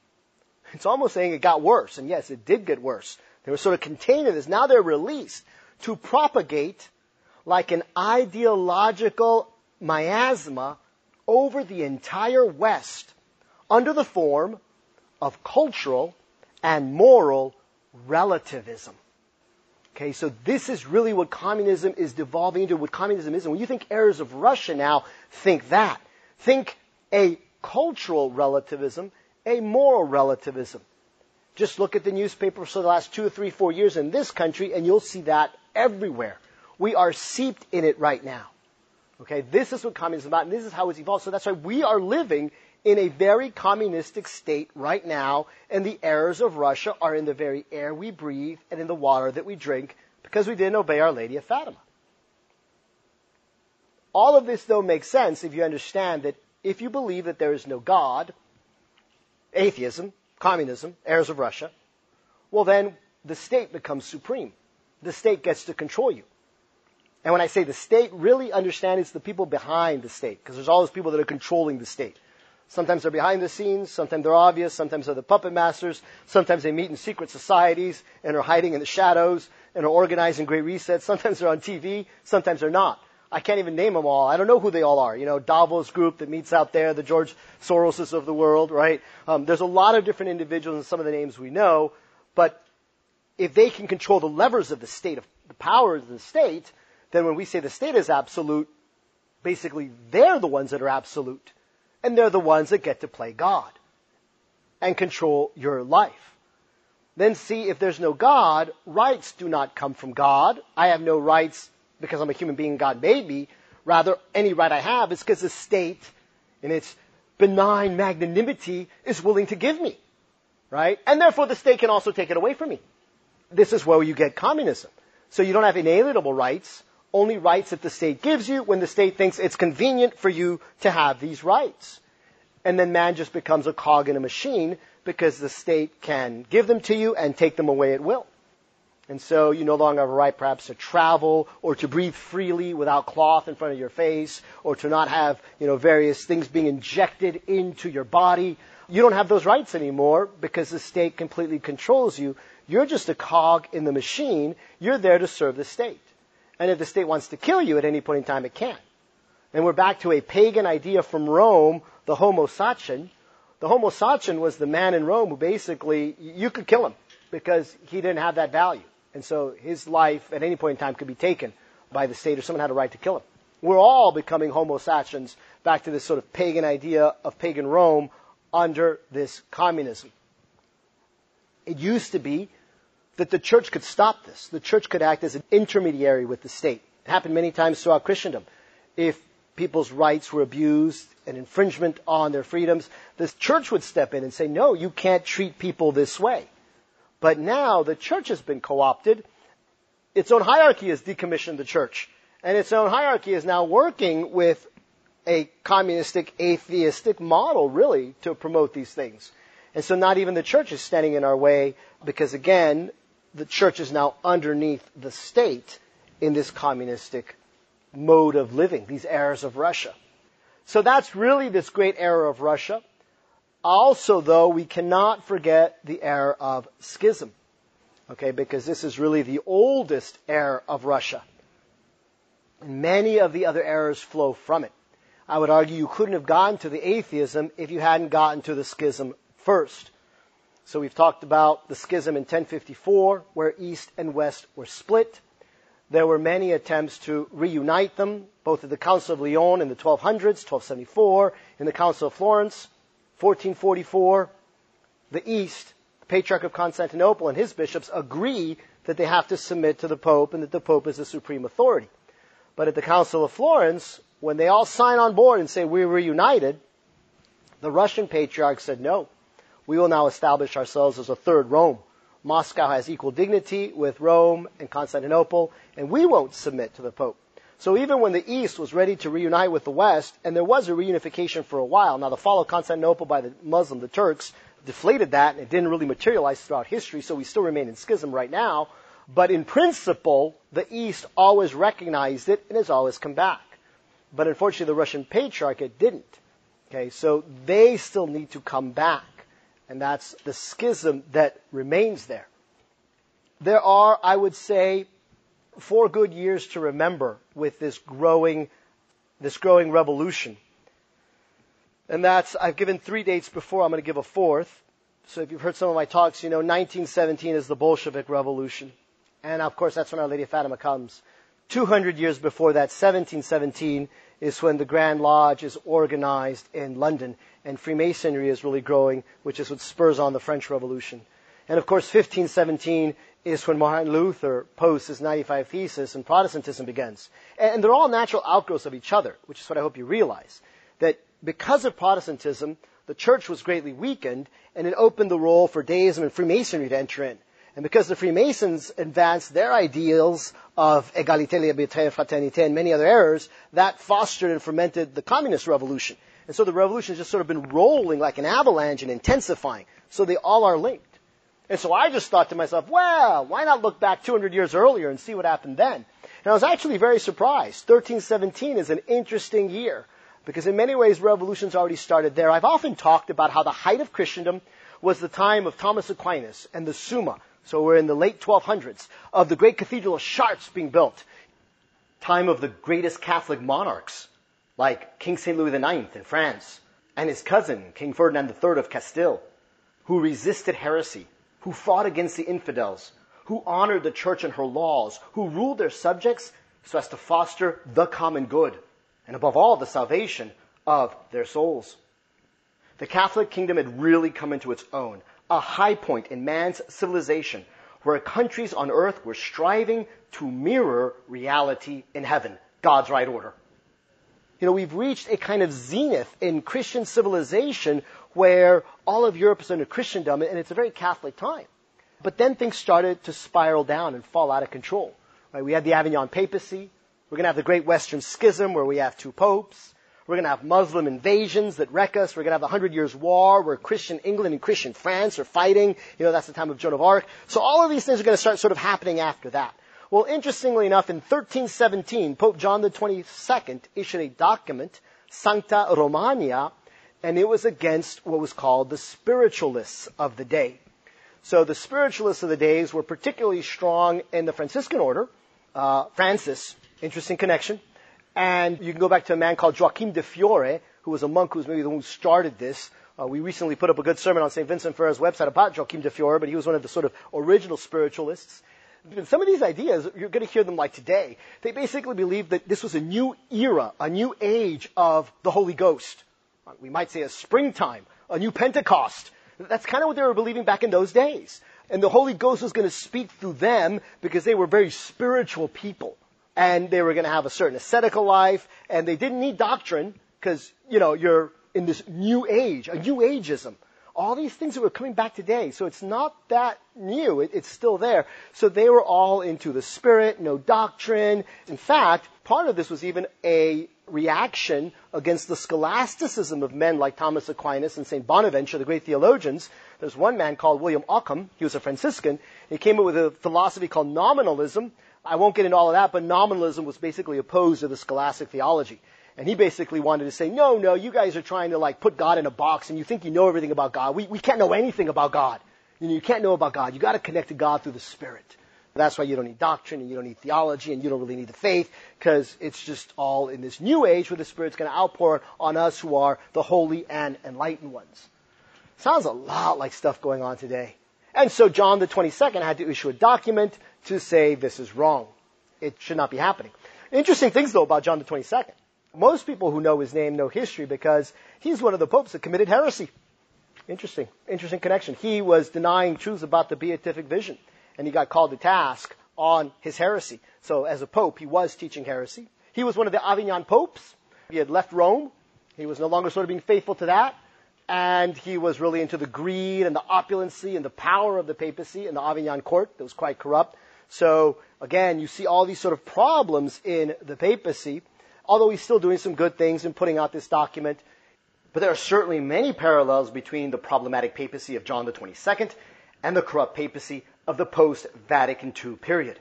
It's almost saying it got worse, and yes, it did get worse. They were sort of contained in this. Now they're released to propagate like an ideological miasma over the entire West under the form of cultural and moral relativism. Okay, so this is really what communism is devolving into, what communism is. And when you think errors of Russia now, think that. Think a cultural relativism, a moral relativism. Just look at the newspaper for the last two or three, four years in this country, and you'll see that everywhere. We are seeped in it right now. Okay, this is what communism is about, and this is how it's evolved. So that's why we are living in a very communistic state right now, and the errors of Russia are in the very air we breathe and in the water that we drink because we didn't obey Our Lady of Fatima. All of this, though, makes sense if you understand that if you believe that there is no God, atheism, communism, heirs of Russia, well, then the state becomes supreme. The state gets to control you. And when I say the state, really understand it's the people behind the state, because there's all those people that are controlling the state. Sometimes they're behind the scenes, sometimes they're obvious, sometimes they're the puppet masters, sometimes they meet in secret societies and are hiding in the shadows and are organizing great resets. Sometimes they're on TV, sometimes they're not. I can't even name them all. I don't know who they all are. You know, Davos group that meets out there, the George Soroses of the world, right? Um, there's a lot of different individuals and some of the names we know, but if they can control the levers of the state, of the powers of the state, then when we say the state is absolute, basically they're the ones that are absolute and they're the ones that get to play God and control your life. Then see if there's no God, rights do not come from God. I have no rights because I'm a human being, God made me. Rather, any right I have is because the state, in its benign magnanimity, is willing to give me. Right? And therefore the state can also take it away from me. This is where you get communism. So you don't have inalienable rights, only rights that the state gives you when the state thinks it's convenient for you to have these rights. And then man just becomes a cog in a machine because the state can give them to you and take them away at will. And so you no longer have a right perhaps to travel or to breathe freely without cloth in front of your face or to not have, you know, various things being injected into your body. You don't have those rights anymore because the state completely controls you. You're just a cog in the machine. You're there to serve the state. And if the state wants to kill you at any point in time, it can. And we're back to a pagan idea from Rome, the Homo Sachem. The Homo Sachem was the man in Rome who basically, you could kill him because he didn't have that value. And so his life at any point in time could be taken by the state or someone had a right to kill him. We're all becoming Homo Sachems back to this sort of pagan idea of pagan Rome under this communism. It used to be that the church could stop this. The church could act as an intermediary with the state. It happened many times throughout Christendom. If people's rights were abused, an infringement on their freedoms, the church would step in and say, no, you can't treat people this way. But now the church has been co-opted. Its own hierarchy has decommissioned the church. And its own hierarchy is now working with a communistic, atheistic model, really, to promote these things. And so not even the church is standing in our way because again, the church is now underneath the state in this communistic mode of living, these errors of Russia. So that's really this great error of Russia. Also, though, we cannot forget the error of schism. Okay, because this is really the oldest error of Russia. And many of the other errors flow from it. I would argue you couldn't have gotten to the atheism if you hadn't gotten to the schism first. So we've talked about the schism in 1054, where East and West were split. There were many attempts to reunite them, both at the Council of Lyon in the 1200s, 1274, in the Council of Florence, 1444. The East, the Patriarch of Constantinople and his bishops agree that they have to submit to the Pope and that the Pope is the supreme authority. But at the Council of Florence, when they all sign on board and say we're reunited, the Russian Patriarch said no. We will now establish ourselves as a third Rome. Moscow has equal dignity with Rome and Constantinople, and we won't submit to the Pope. So even when the East was ready to reunite with the West, and there was a reunification for a while, now the fall of Constantinople by the Muslim, the Turks, deflated that, and it didn't really materialize throughout history, so we still remain in schism right now. But in principle, the East always recognized it and has always come back. But unfortunately, the Russian Patriarchate didn't. Okay, so they still need to come back. And that's the schism that remains there. There are, I would say, four good years to remember with this growing, this growing revolution. And that's, I've given three dates before, I'm going to give a fourth. So if you've heard some of my talks, you know 1917 is the Bolshevik Revolution. And of course, that's when Our Lady of Fatima comes. 200 years before that, 1717, is when the Grand Lodge is organized in London and Freemasonry is really growing, which is what spurs on the French Revolution. And of course, 1517 is when Martin Luther posts his 95 Thesis and Protestantism begins. And they're all natural outgrowths of each other, which is what I hope you realize. That because of Protestantism, the church was greatly weakened and it opened the role for deism and Freemasonry to enter in. And because the Freemasons advanced their ideals of égalité, liberté, fraternité, and many other errors, that fostered and fermented the communist revolution. And so the revolution has just sort of been rolling like an avalanche and intensifying. So they all are linked. And so I just thought to myself, well, why not look back 200 years earlier and see what happened then? And I was actually very surprised. 1317 is an interesting year because in many ways revolutions already started there. I've often talked about how the height of Christendom was the time of Thomas Aquinas and the Summa. So we're in the late 1200s of the great cathedral of Chartres being built. Time of the greatest Catholic monarchs like King St. Louis IX in France and his cousin, King Ferdinand III of Castile, who resisted heresy, who fought against the infidels, who honored the church and her laws, who ruled their subjects so as to foster the common good, and above all, the salvation of their souls. The Catholic kingdom had really come into its own, a high point in man's civilization, where countries on earth were striving to mirror reality in heaven, God's right order. You know, we've reached a kind of zenith in Christian civilization where all of Europe is under Christendom, and it's a very Catholic time. But then things started to spiral down and fall out of control. Right? We had the Avignon papacy. We're going to have the Great Western Schism, where we have two popes. We're going to have Muslim invasions that wreck us. We're going to have the Hundred Years' War, where Christian England and Christian France are fighting. You know, that's the time of Joan of Arc. So all of these things are going to start sort of happening after that. Well, interestingly enough, in 1317, Pope John XXII issued a document, Sancta Romana, and it was against what was called the spiritualists of the day. So the spiritualists of the days were particularly strong in the Franciscan order. Uh, Francis, interesting connection. And you can go back to a man called Joachim de Fiore, who was a monk who was maybe the one who started this. Uh, we recently put up a good sermon on St. Vincent Ferrer's website about Joachim de Fiore, but he was one of the sort of original spiritualists. Some of these ideas, you're going to hear them like today. They basically believed that this was a new era, a new age of the Holy Ghost we might say a springtime, a new Pentecost. That's kind of what they were believing back in those days. And the Holy Ghost was going to speak through them because they were very spiritual people. And they were going to have a certain ascetical life, and they didn't need doctrine because, you know, you're in this new age, a new ageism. All these things that were coming back today. So it's not that new. It, it's still there. So they were all into the spirit, no doctrine. In fact, part of this was even a reaction against the scholasticism of men like Thomas Aquinas and St. Bonaventure, the great theologians. There's one man called William Ockham. He was a Franciscan. He came up with a philosophy called nominalism. I won't get into all of that, but nominalism was basically opposed to the scholastic theology. And he basically wanted to say, no, no, you guys are trying to like put God in a box and you think you know everything about God. We, we can't know anything about God. You, know, you can't know about God. You got to connect to God through the Spirit. That's why you don't need doctrine and you don't need theology and you don't really need the faith because it's just all in this new age where the Spirit's going to outpour on us who are the holy and enlightened ones. Sounds a lot like stuff going on today. And so John the 22nd had to issue a document to say this is wrong. It should not be happening. Interesting things though about John the 22nd. Most people who know his name know history because he's one of the popes that committed heresy. Interesting, interesting connection. He was denying truths about the beatific vision and he got called to task on his heresy. So as a pope, he was teaching heresy. He was one of the Avignon popes. He had left Rome. He was no longer sort of being faithful to that. And he was really into the greed and the opulency and the power of the papacy and the Avignon court that was quite corrupt. So again, you see all these sort of problems in the papacy, although he's still doing some good things in putting out this document. But there are certainly many parallels between the problematic papacy of John the 22nd and the corrupt papacy of the post-Vatican II period.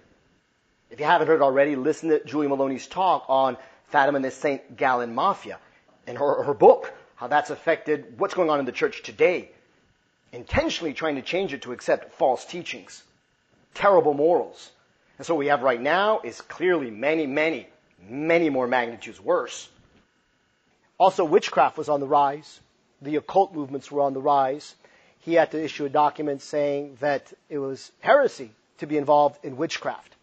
If you haven't heard already, listen to Julie Meloni's talk on Fatima and the St. Gallen Mafia and her, her book, how that's affected what's going on in the church today, intentionally trying to change it to accept false teachings, terrible morals. And so what we have right now is clearly many, many, many more magnitudes worse. Also, witchcraft was on the rise. The occult movements were on the rise he had to issue a document saying that it was heresy to be involved in witchcraft.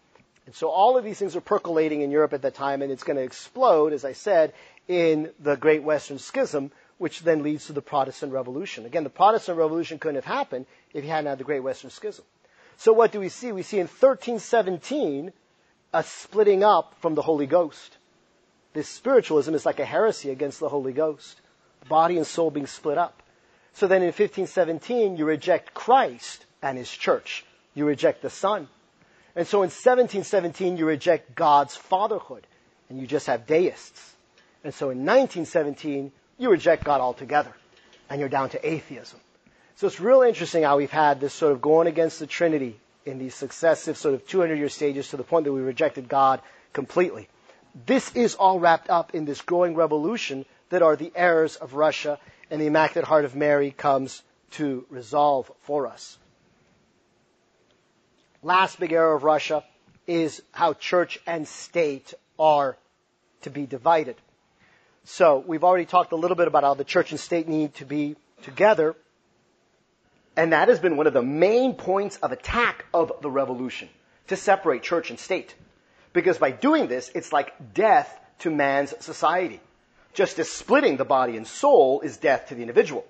And so all of these things are percolating in Europe at that time, and it's going to explode, as I said, in the Great Western Schism, which then leads to the Protestant Revolution. Again, the Protestant Revolution couldn't have happened if you hadn't had the Great Western Schism. So what do we see? We see in 1317 a splitting up from the Holy Ghost. This spiritualism is like a heresy against the Holy Ghost. Body and soul being split up. So then in 1517, you reject Christ and his church. You reject the Son. And so in 1717, you reject God's fatherhood and you just have deists. And so in 1917, you reject God altogether and you're down to atheism. So it's real interesting how we've had this sort of going against the Trinity in these successive sort of 200 year stages to the point that we rejected God completely. This is all wrapped up in this growing revolution that are the errors of Russia and the Immaculate Heart of Mary comes to resolve for us. Last big error of Russia is how church and state are to be divided. So we've already talked a little bit about how the church and state need to be together. And that has been one of the main points of attack of the revolution, to separate church and state. Because by doing this, it's like death to man's society just as splitting the body and soul is death to the individual.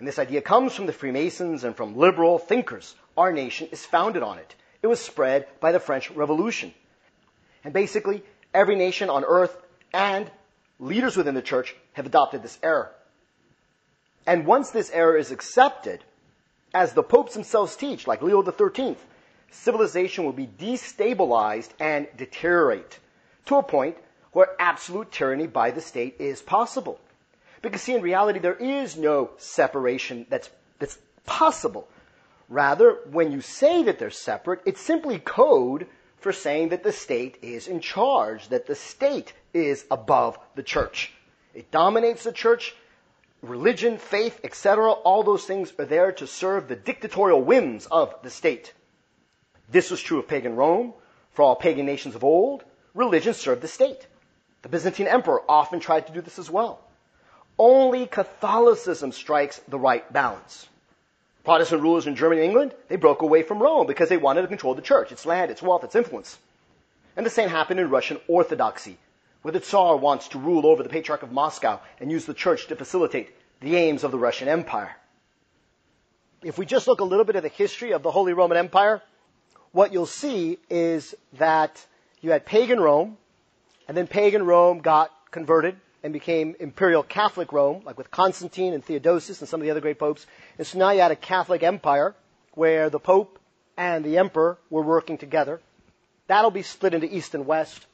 And this idea comes from the Freemasons and from liberal thinkers. Our nation is founded on it. It was spread by the French Revolution. And basically, every nation on earth and leaders within the church have adopted this error. And once this error is accepted, as the popes themselves teach, like Leo XIII, civilization will be destabilized and deteriorate to a point where absolute tyranny by the state is possible. Because see, in reality, there is no separation that's, that's possible. Rather, when you say that they're separate, it's simply code for saying that the state is in charge, that the state is above the church. It dominates the church. Religion, faith, etc., all those things are there to serve the dictatorial whims of the state. This was true of pagan Rome. For all pagan nations of old, religion served the state. The Byzantine emperor often tried to do this as well. Only Catholicism strikes the right balance. Protestant rulers in Germany and England, they broke away from Rome because they wanted to control the church, its land, its wealth, its influence. And the same happened in Russian Orthodoxy, where the Tsar wants to rule over the Patriarch of Moscow and use the church to facilitate the aims of the Russian Empire. If we just look a little bit at the history of the Holy Roman Empire, what you'll see is that you had pagan Rome, and then pagan Rome got converted and became imperial Catholic Rome, like with Constantine and Theodosius and some of the other great popes. And so now you had a Catholic empire where the pope and the emperor were working together. That'll be split into east and west,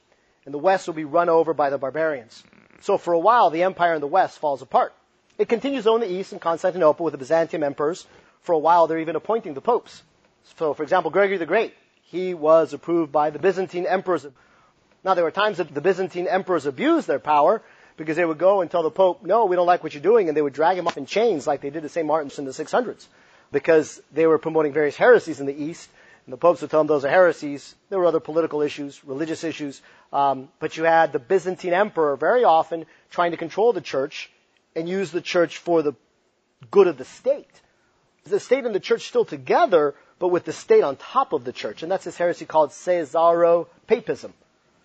and the west will be run over by the barbarians. So for a while, the empire in the west falls apart. It continues on the east in Constantinople with the Byzantium emperors. For a while, they're even appointing the popes. So, for example, Gregory the Great, he was approved by the Byzantine emperors now, there were times that the Byzantine emperors abused their power because they would go and tell the Pope, no, we don't like what you're doing, and they would drag him off in chains like they did to St. Martin's in the 600s. because they were promoting various heresies in the East. And the popes would tell them those are heresies. There were other political issues, religious issues. Um, but you had the Byzantine emperor very often trying to control the church and use the church for the good of the state. The state and the church still together, but with the state on top of the church. And that's this heresy called Caesaro-papism,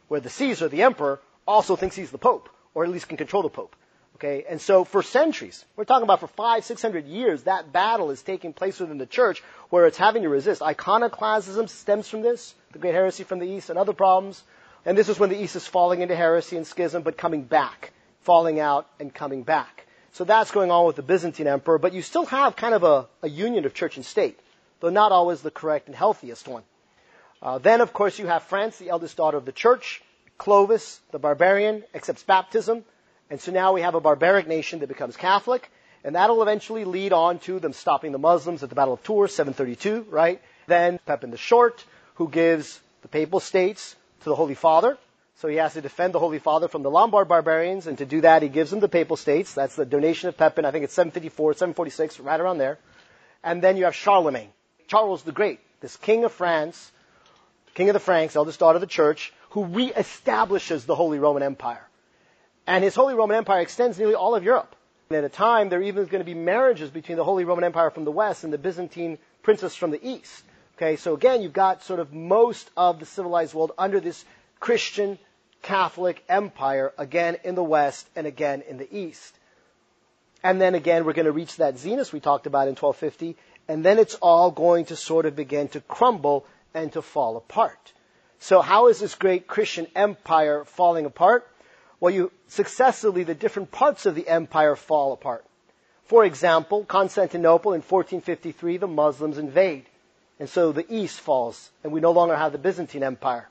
where the Caesar, the emperor, also thinks he's the pope, or at least can control the pope. Okay, and so for centuries, we're talking about for five, six hundred years, that battle is taking place within the church where it's having to resist. Iconoclasm stems from this, the great heresy from the East and other problems. And this is when the East is falling into heresy and schism, but coming back, falling out and coming back. So that's going on with the Byzantine emperor, but you still have kind of a, a union of church and state, though not always the correct and healthiest one. Uh, then, of course, you have France, the eldest daughter of the church. Clovis, the barbarian, accepts baptism. And so now we have a barbaric nation that becomes Catholic, and that'll eventually lead on to them stopping the Muslims at the Battle of Tours, 732, right? Then Pepin the Short, who gives the papal states to the Holy Father. So he has to defend the Holy Father from the Lombard barbarians, and to do that, he gives them the papal states. That's the donation of Pepin. I think it's 754, 746, right around there. And then you have Charlemagne, Charles the Great, this king of France, king of the Franks, eldest daughter of the church, who reestablishes the Holy Roman Empire. And his Holy Roman Empire extends nearly all of Europe. And at a time, there even going to be marriages between the Holy Roman Empire from the west and the Byzantine princess from the east. Okay, so again, you've got sort of most of the civilized world under this Christian Catholic empire, again in the west and again in the east. And then again, we're going to reach that zenith we talked about in 1250, and then it's all going to sort of begin to crumble and to fall apart. So how is this great Christian empire falling apart? Well, you successively, the different parts of the empire fall apart. For example, Constantinople in 1453, the Muslims invade. And so the East falls, and we no longer have the Byzantine Empire.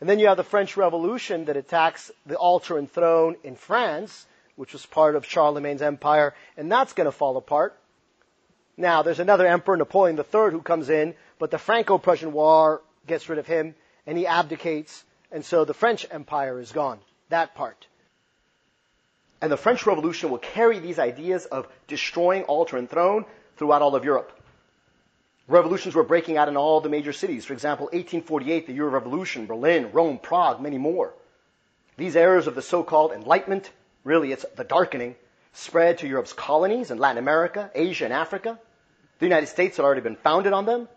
And then you have the French Revolution that attacks the altar and throne in France, which was part of Charlemagne's empire, and that's going to fall apart. Now, there's another emperor, Napoleon III, who comes in, but the Franco-Prussian War gets rid of him, and he abdicates, and so the French Empire is gone. That part. And the French Revolution will carry these ideas of destroying altar and throne throughout all of Europe. Revolutions were breaking out in all the major cities. For example, 1848, the year of revolution, Berlin, Rome, Prague, many more. These errors of the so-called Enlightenment, really it's the darkening, spread to Europe's colonies in Latin America, Asia, and Africa. The United States had already been founded on them.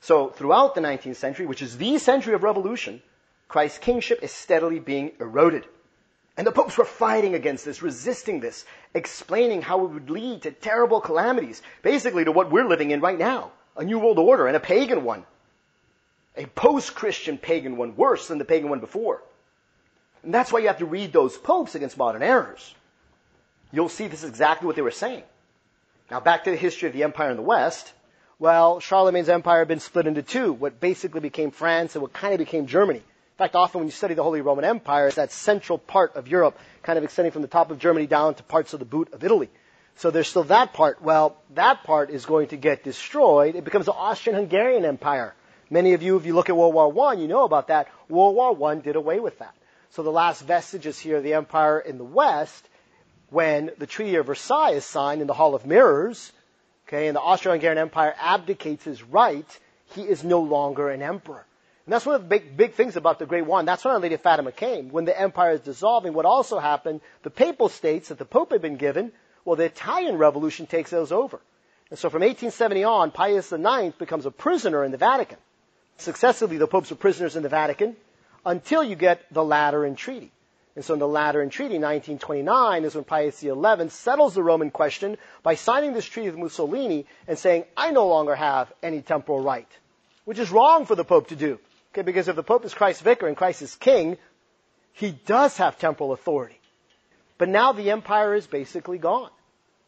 So throughout the 19th century, which is the century of revolution, Christ's kingship is steadily being eroded. And the popes were fighting against this, resisting this, explaining how it would lead to terrible calamities, basically to what we're living in right now a new world order and a pagan one. A post Christian pagan one, worse than the pagan one before. And that's why you have to read those popes against modern errors. You'll see this is exactly what they were saying. Now, back to the history of the empire in the West. Well, Charlemagne's empire had been split into two, what basically became France and what kind of became Germany. In fact, often when you study the Holy Roman Empire, it's that central part of Europe, kind of extending from the top of Germany down to parts of the boot of Italy. So there's still that part. Well, that part is going to get destroyed. It becomes the Austrian-Hungarian Empire. Many of you, if you look at World War I, you know about that. World War I did away with that. So the last vestiges here of the empire in the West, when the Treaty of Versailles is signed in the Hall of Mirrors, okay, and the Austro-Hungarian Empire abdicates his right, he is no longer an emperor. And that's one of the big, big things about the Great One. That's when Our Lady of Fatima came. When the empire is dissolving, what also happened, the papal states that the Pope had been given, well, the Italian Revolution takes those over. And so from 1870 on, Pius IX becomes a prisoner in the Vatican. Successively, the popes are prisoners in the Vatican until you get the Lateran Treaty. And so in the Lateran Treaty, 1929, is when Pius XI settles the Roman question by signing this treaty with Mussolini and saying, I no longer have any temporal right, which is wrong for the Pope to do. Okay, because if the Pope is Christ's vicar and Christ is king, he does have temporal authority. But now the empire is basically gone.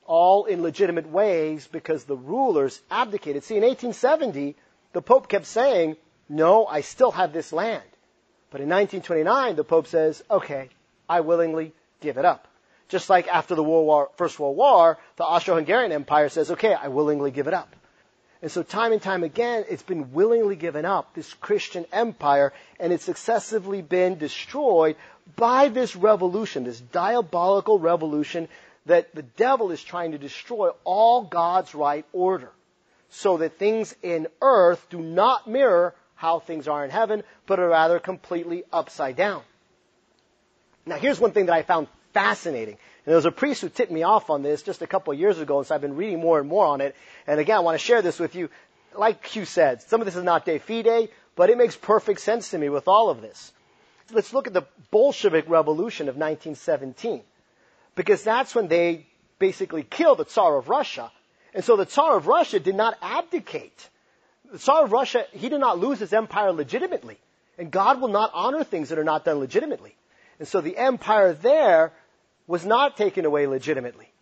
All in legitimate ways because the rulers abdicated. See, in 1870, the Pope kept saying, no, I still have this land. But in 1929, the Pope says, okay, I willingly give it up. Just like after the World War, First World War, the Austro-Hungarian Empire says, okay, I willingly give it up. And so time and time again, it's been willingly given up, this Christian empire, and it's successively been destroyed by this revolution, this diabolical revolution that the devil is trying to destroy all God's right order. so that things in earth do not mirror how things are in heaven, but are rather completely upside down. Now here's one thing that I found fascinating. And there was a priest who tipped me off on this just a couple of years ago, and so I've been reading more and more on it. And again, I want to share this with you. Like Hugh said, some of this is not de fide, but it makes perfect sense to me with all of this. Let's look at the Bolshevik Revolution of 1917. Because that's when they basically killed the Tsar of Russia. And so the Tsar of Russia did not abdicate. The Tsar of Russia, he did not lose his empire legitimately. And God will not honor things that are not done legitimately. And so the empire there was not taken away legitimately.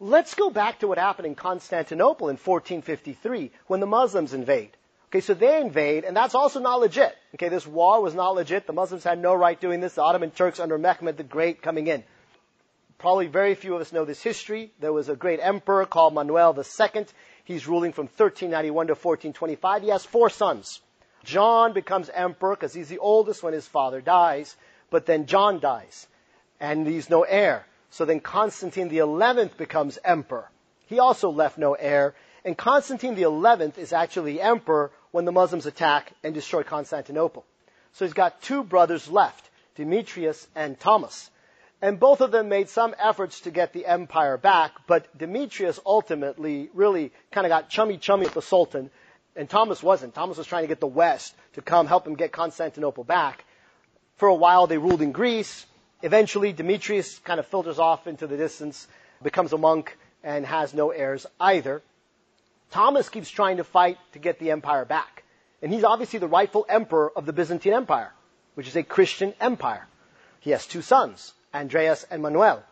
Let's go back to what happened in Constantinople in 1453 when the Muslims invade. Okay, so they invade, and that's also not legit. Okay, this war was not legit. The Muslims had no right doing this. The Ottoman Turks under Mehmed the Great coming in. Probably very few of us know this history. There was a great emperor called Manuel II. He's ruling from 1391 to 1425. He has four sons. John becomes emperor because he's the oldest when his father dies, but then John dies, and he's no heir. So then Constantine the 11th becomes emperor. He also left no heir, and Constantine the 11th is actually emperor when the Muslims attack and destroy Constantinople. So he's got two brothers left, Demetrius and Thomas. And both of them made some efforts to get the empire back, but Demetrius ultimately really kind of got chummy chummy with the Sultan, and Thomas wasn't. Thomas was trying to get the West to come help him get Constantinople back. For a while they ruled in Greece. Eventually Demetrius kind of filters off into the distance, becomes a monk, and has no heirs either. Thomas keeps trying to fight to get the empire back. And he's obviously the rightful emperor of the Byzantine Empire, which is a Christian empire. He has two sons, Andreas and Manuel.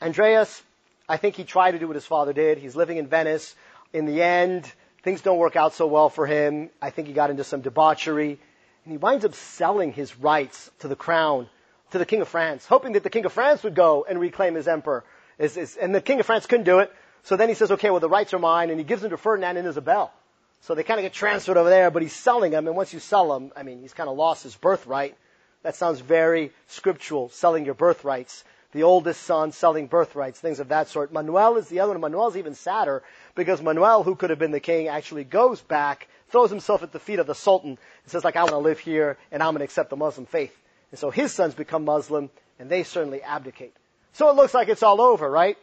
Andreas, I think he tried to do what his father did. He's living in Venice. In the end, things don't work out so well for him. I think he got into some debauchery. And he winds up selling his rights to the crown, to the King of France, hoping that the King of France would go and reclaim his emperor. And the King of France couldn't do it. So then he says, okay, well, the rights are mine, and he gives them to Ferdinand and Isabel. So they kind of get transferred over there, but he's selling them, and once you sell them, I mean, he's kind of lost his birthright. That sounds very scriptural, selling your birthrights. The oldest son selling birthrights, things of that sort. Manuel is the other one. Manuel's even sadder because Manuel, who could have been the king, actually goes back, throws himself at the feet of the Sultan, and says, like, I want to live here, and I'm going to accept the Muslim faith. And so his sons become Muslim, and they certainly abdicate. So it looks like it's all over, right?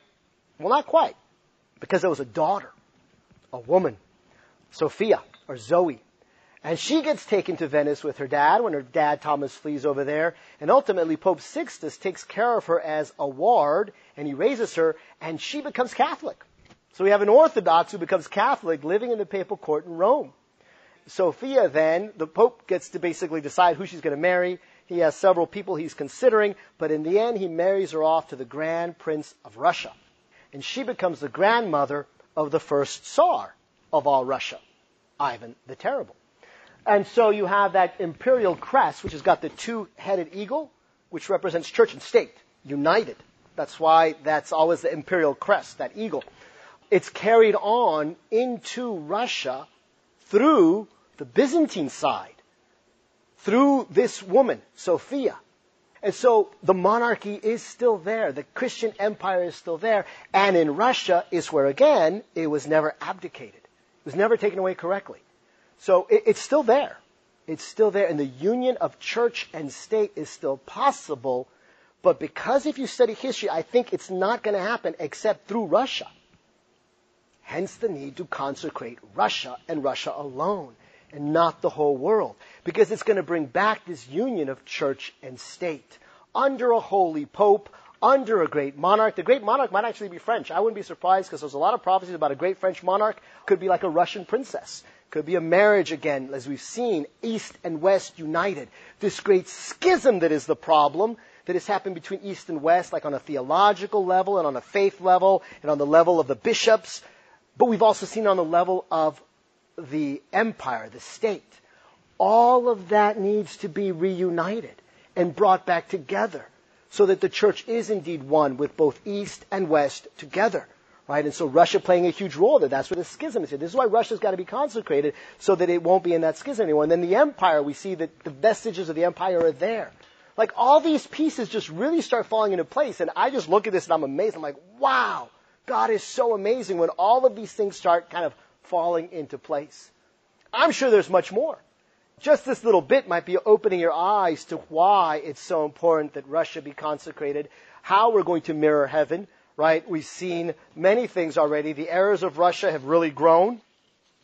Well, not quite because there was a daughter, a woman, Sophia or Zoe. And she gets taken to Venice with her dad when her dad Thomas flees over there. And ultimately Pope Sixtus takes care of her as a ward and he raises her and she becomes Catholic. So we have an Orthodox who becomes Catholic living in the papal court in Rome. Sophia then, the Pope gets to basically decide who she's going to marry. He has several people he's considering, but in the end he marries her off to the Grand Prince of Russia and she becomes the grandmother of the first Tsar of all Russia, Ivan the Terrible. And so you have that imperial crest, which has got the two-headed eagle, which represents church and state, united. That's why that's always the imperial crest, that eagle. It's carried on into Russia through the Byzantine side, through this woman, Sophia. And so the monarchy is still there. The Christian empire is still there. And in Russia is where, again, it was never abdicated. It was never taken away correctly. So it, it's still there. It's still there. And the union of church and state is still possible. But because if you study history, I think it's not going to happen except through Russia. Hence the need to consecrate Russia and Russia alone and not the whole world. Because it's going to bring back this union of church and state under a holy pope, under a great monarch. The great monarch might actually be French. I wouldn't be surprised because there's a lot of prophecies about a great French monarch. Could be like a Russian princess. Could be a marriage again, as we've seen, East and West united. This great schism that is the problem that has happened between East and West, like on a theological level and on a faith level and on the level of the bishops. But we've also seen on the level of the empire, the state. All of that needs to be reunited and brought back together so that the church is indeed one with both East and West together. Right? And so Russia playing a huge role there. That's where the schism is here. This is why Russia's got to be consecrated so that it won't be in that schism anymore. And then the empire, we see that the vestiges of the empire are there. Like all these pieces just really start falling into place. And I just look at this and I'm amazed. I'm like, wow, God is so amazing when all of these things start kind of falling into place. I'm sure there's much more. Just this little bit might be opening your eyes to why it's so important that Russia be consecrated, how we're going to mirror heaven, right? We've seen many things already. The errors of Russia have really grown.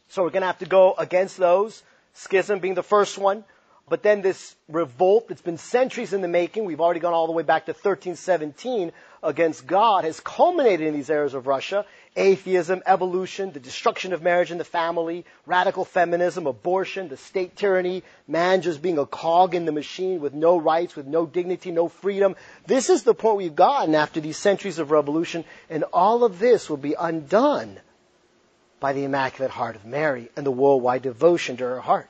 So we're going to have to go against those. Schism being the first one. But then this revolt that's been centuries in the making, we've already gone all the way back to 1317 against God, has culminated in these eras of Russia. Atheism, evolution, the destruction of marriage and the family, radical feminism, abortion, the state tyranny, man just being a cog in the machine with no rights, with no dignity, no freedom. This is the point we've gotten after these centuries of revolution, and all of this will be undone by the Immaculate Heart of Mary and the worldwide devotion to her heart.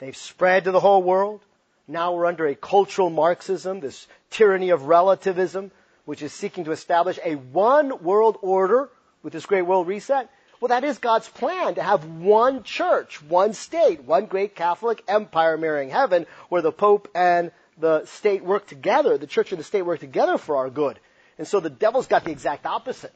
They've spread to the whole world. Now we're under a cultural Marxism, this tyranny of relativism, which is seeking to establish a one world order with this great world reset. Well, that is God's plan to have one church, one state, one great Catholic empire mirroring heaven where the Pope and the state work together, the church and the state work together for our good. And so the devil's got the exact opposite.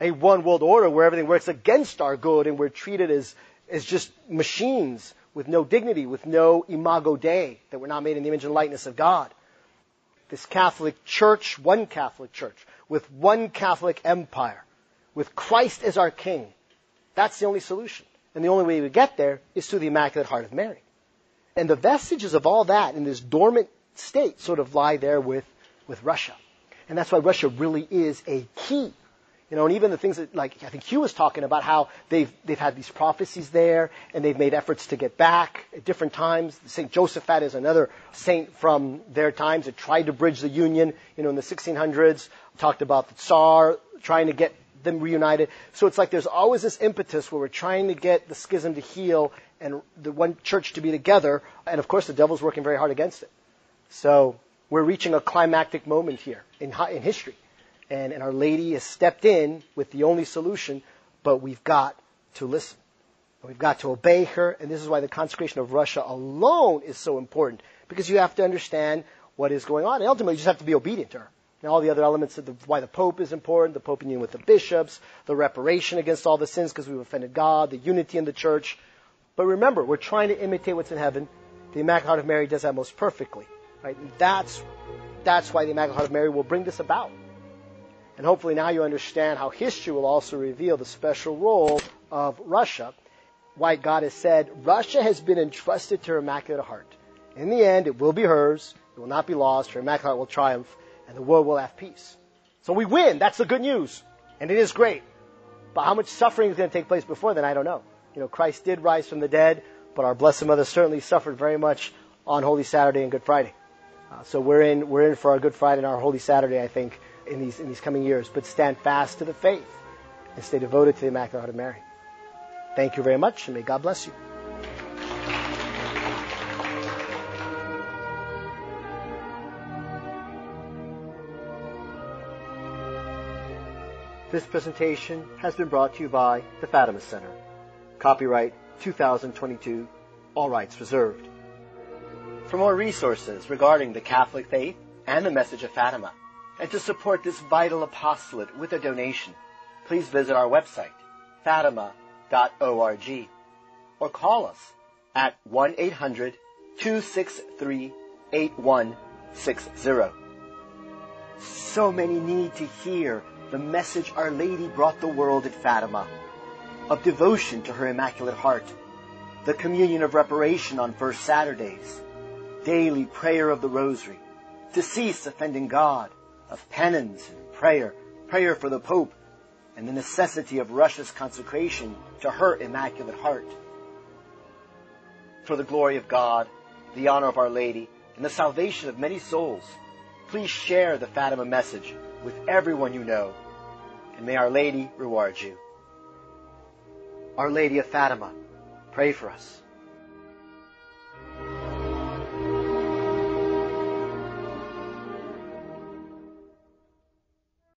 A one world order where everything works against our good and we're treated as, as just machines with no dignity, with no imago Dei, that we're not made in the image and likeness of God. This Catholic Church, one Catholic Church, with one Catholic empire, with Christ as our King. That's the only solution. And the only way we get there is through the Immaculate Heart of Mary. And the vestiges of all that in this dormant state sort of lie there with, with Russia. And that's why Russia really is a key you know, and even the things that, like, I think Hugh was talking about how they've, they've had these prophecies there, and they've made efforts to get back at different times. St. Josaphat is another saint from their times that tried to bridge the union, you know, in the 1600s. Talked about the Tsar trying to get them reunited. So it's like there's always this impetus where we're trying to get the schism to heal and the one church to be together, and of course the devil's working very hard against it. So we're reaching a climactic moment here in, in history and, and Our Lady has stepped in with the only solution, but we've got to listen. We've got to obey her, and this is why the consecration of Russia alone is so important, because you have to understand what is going on, and ultimately you just have to be obedient to her. And all the other elements of the, why the Pope is important, the Pope union with the bishops, the reparation against all the sins because we've offended God, the unity in the church. But remember, we're trying to imitate what's in heaven. The Immaculate Heart of Mary does that most perfectly. Right? That's, that's why the Immaculate Heart of Mary will bring this about. And hopefully now you understand how history will also reveal the special role of Russia. Why God has said, Russia has been entrusted to her Immaculate Heart. In the end, it will be hers. It will not be lost. Her Immaculate Heart will triumph, and the world will have peace. So we win. That's the good news. And it is great. But how much suffering is going to take place before then, I don't know. You know, Christ did rise from the dead, but our Blessed Mother certainly suffered very much on Holy Saturday and Good Friday. Uh, so we're in, we're in for our Good Friday and our Holy Saturday, I think, in these, in these coming years, but stand fast to the faith and stay devoted to the Immaculate Heart of Mary. Thank you very much, and may God bless you. This presentation has been brought to you by the Fatima Center. Copyright 2022, all rights reserved. For more resources regarding the Catholic faith and the message of Fatima, and to support this vital apostolate with a donation, please visit our website, fatima.org, or call us at 1-800-263-8160. So many need to hear the message Our Lady brought the world at Fatima of devotion to her Immaculate Heart, the communion of reparation on first Saturdays, daily prayer of the Rosary, to cease offending God, of penance and prayer, prayer for the Pope, and the necessity of Russia's consecration to her Immaculate Heart. For the glory of God, the honor of Our Lady, and the salvation of many souls, please share the Fatima message with everyone you know, and may Our Lady reward you. Our Lady of Fatima, pray for us.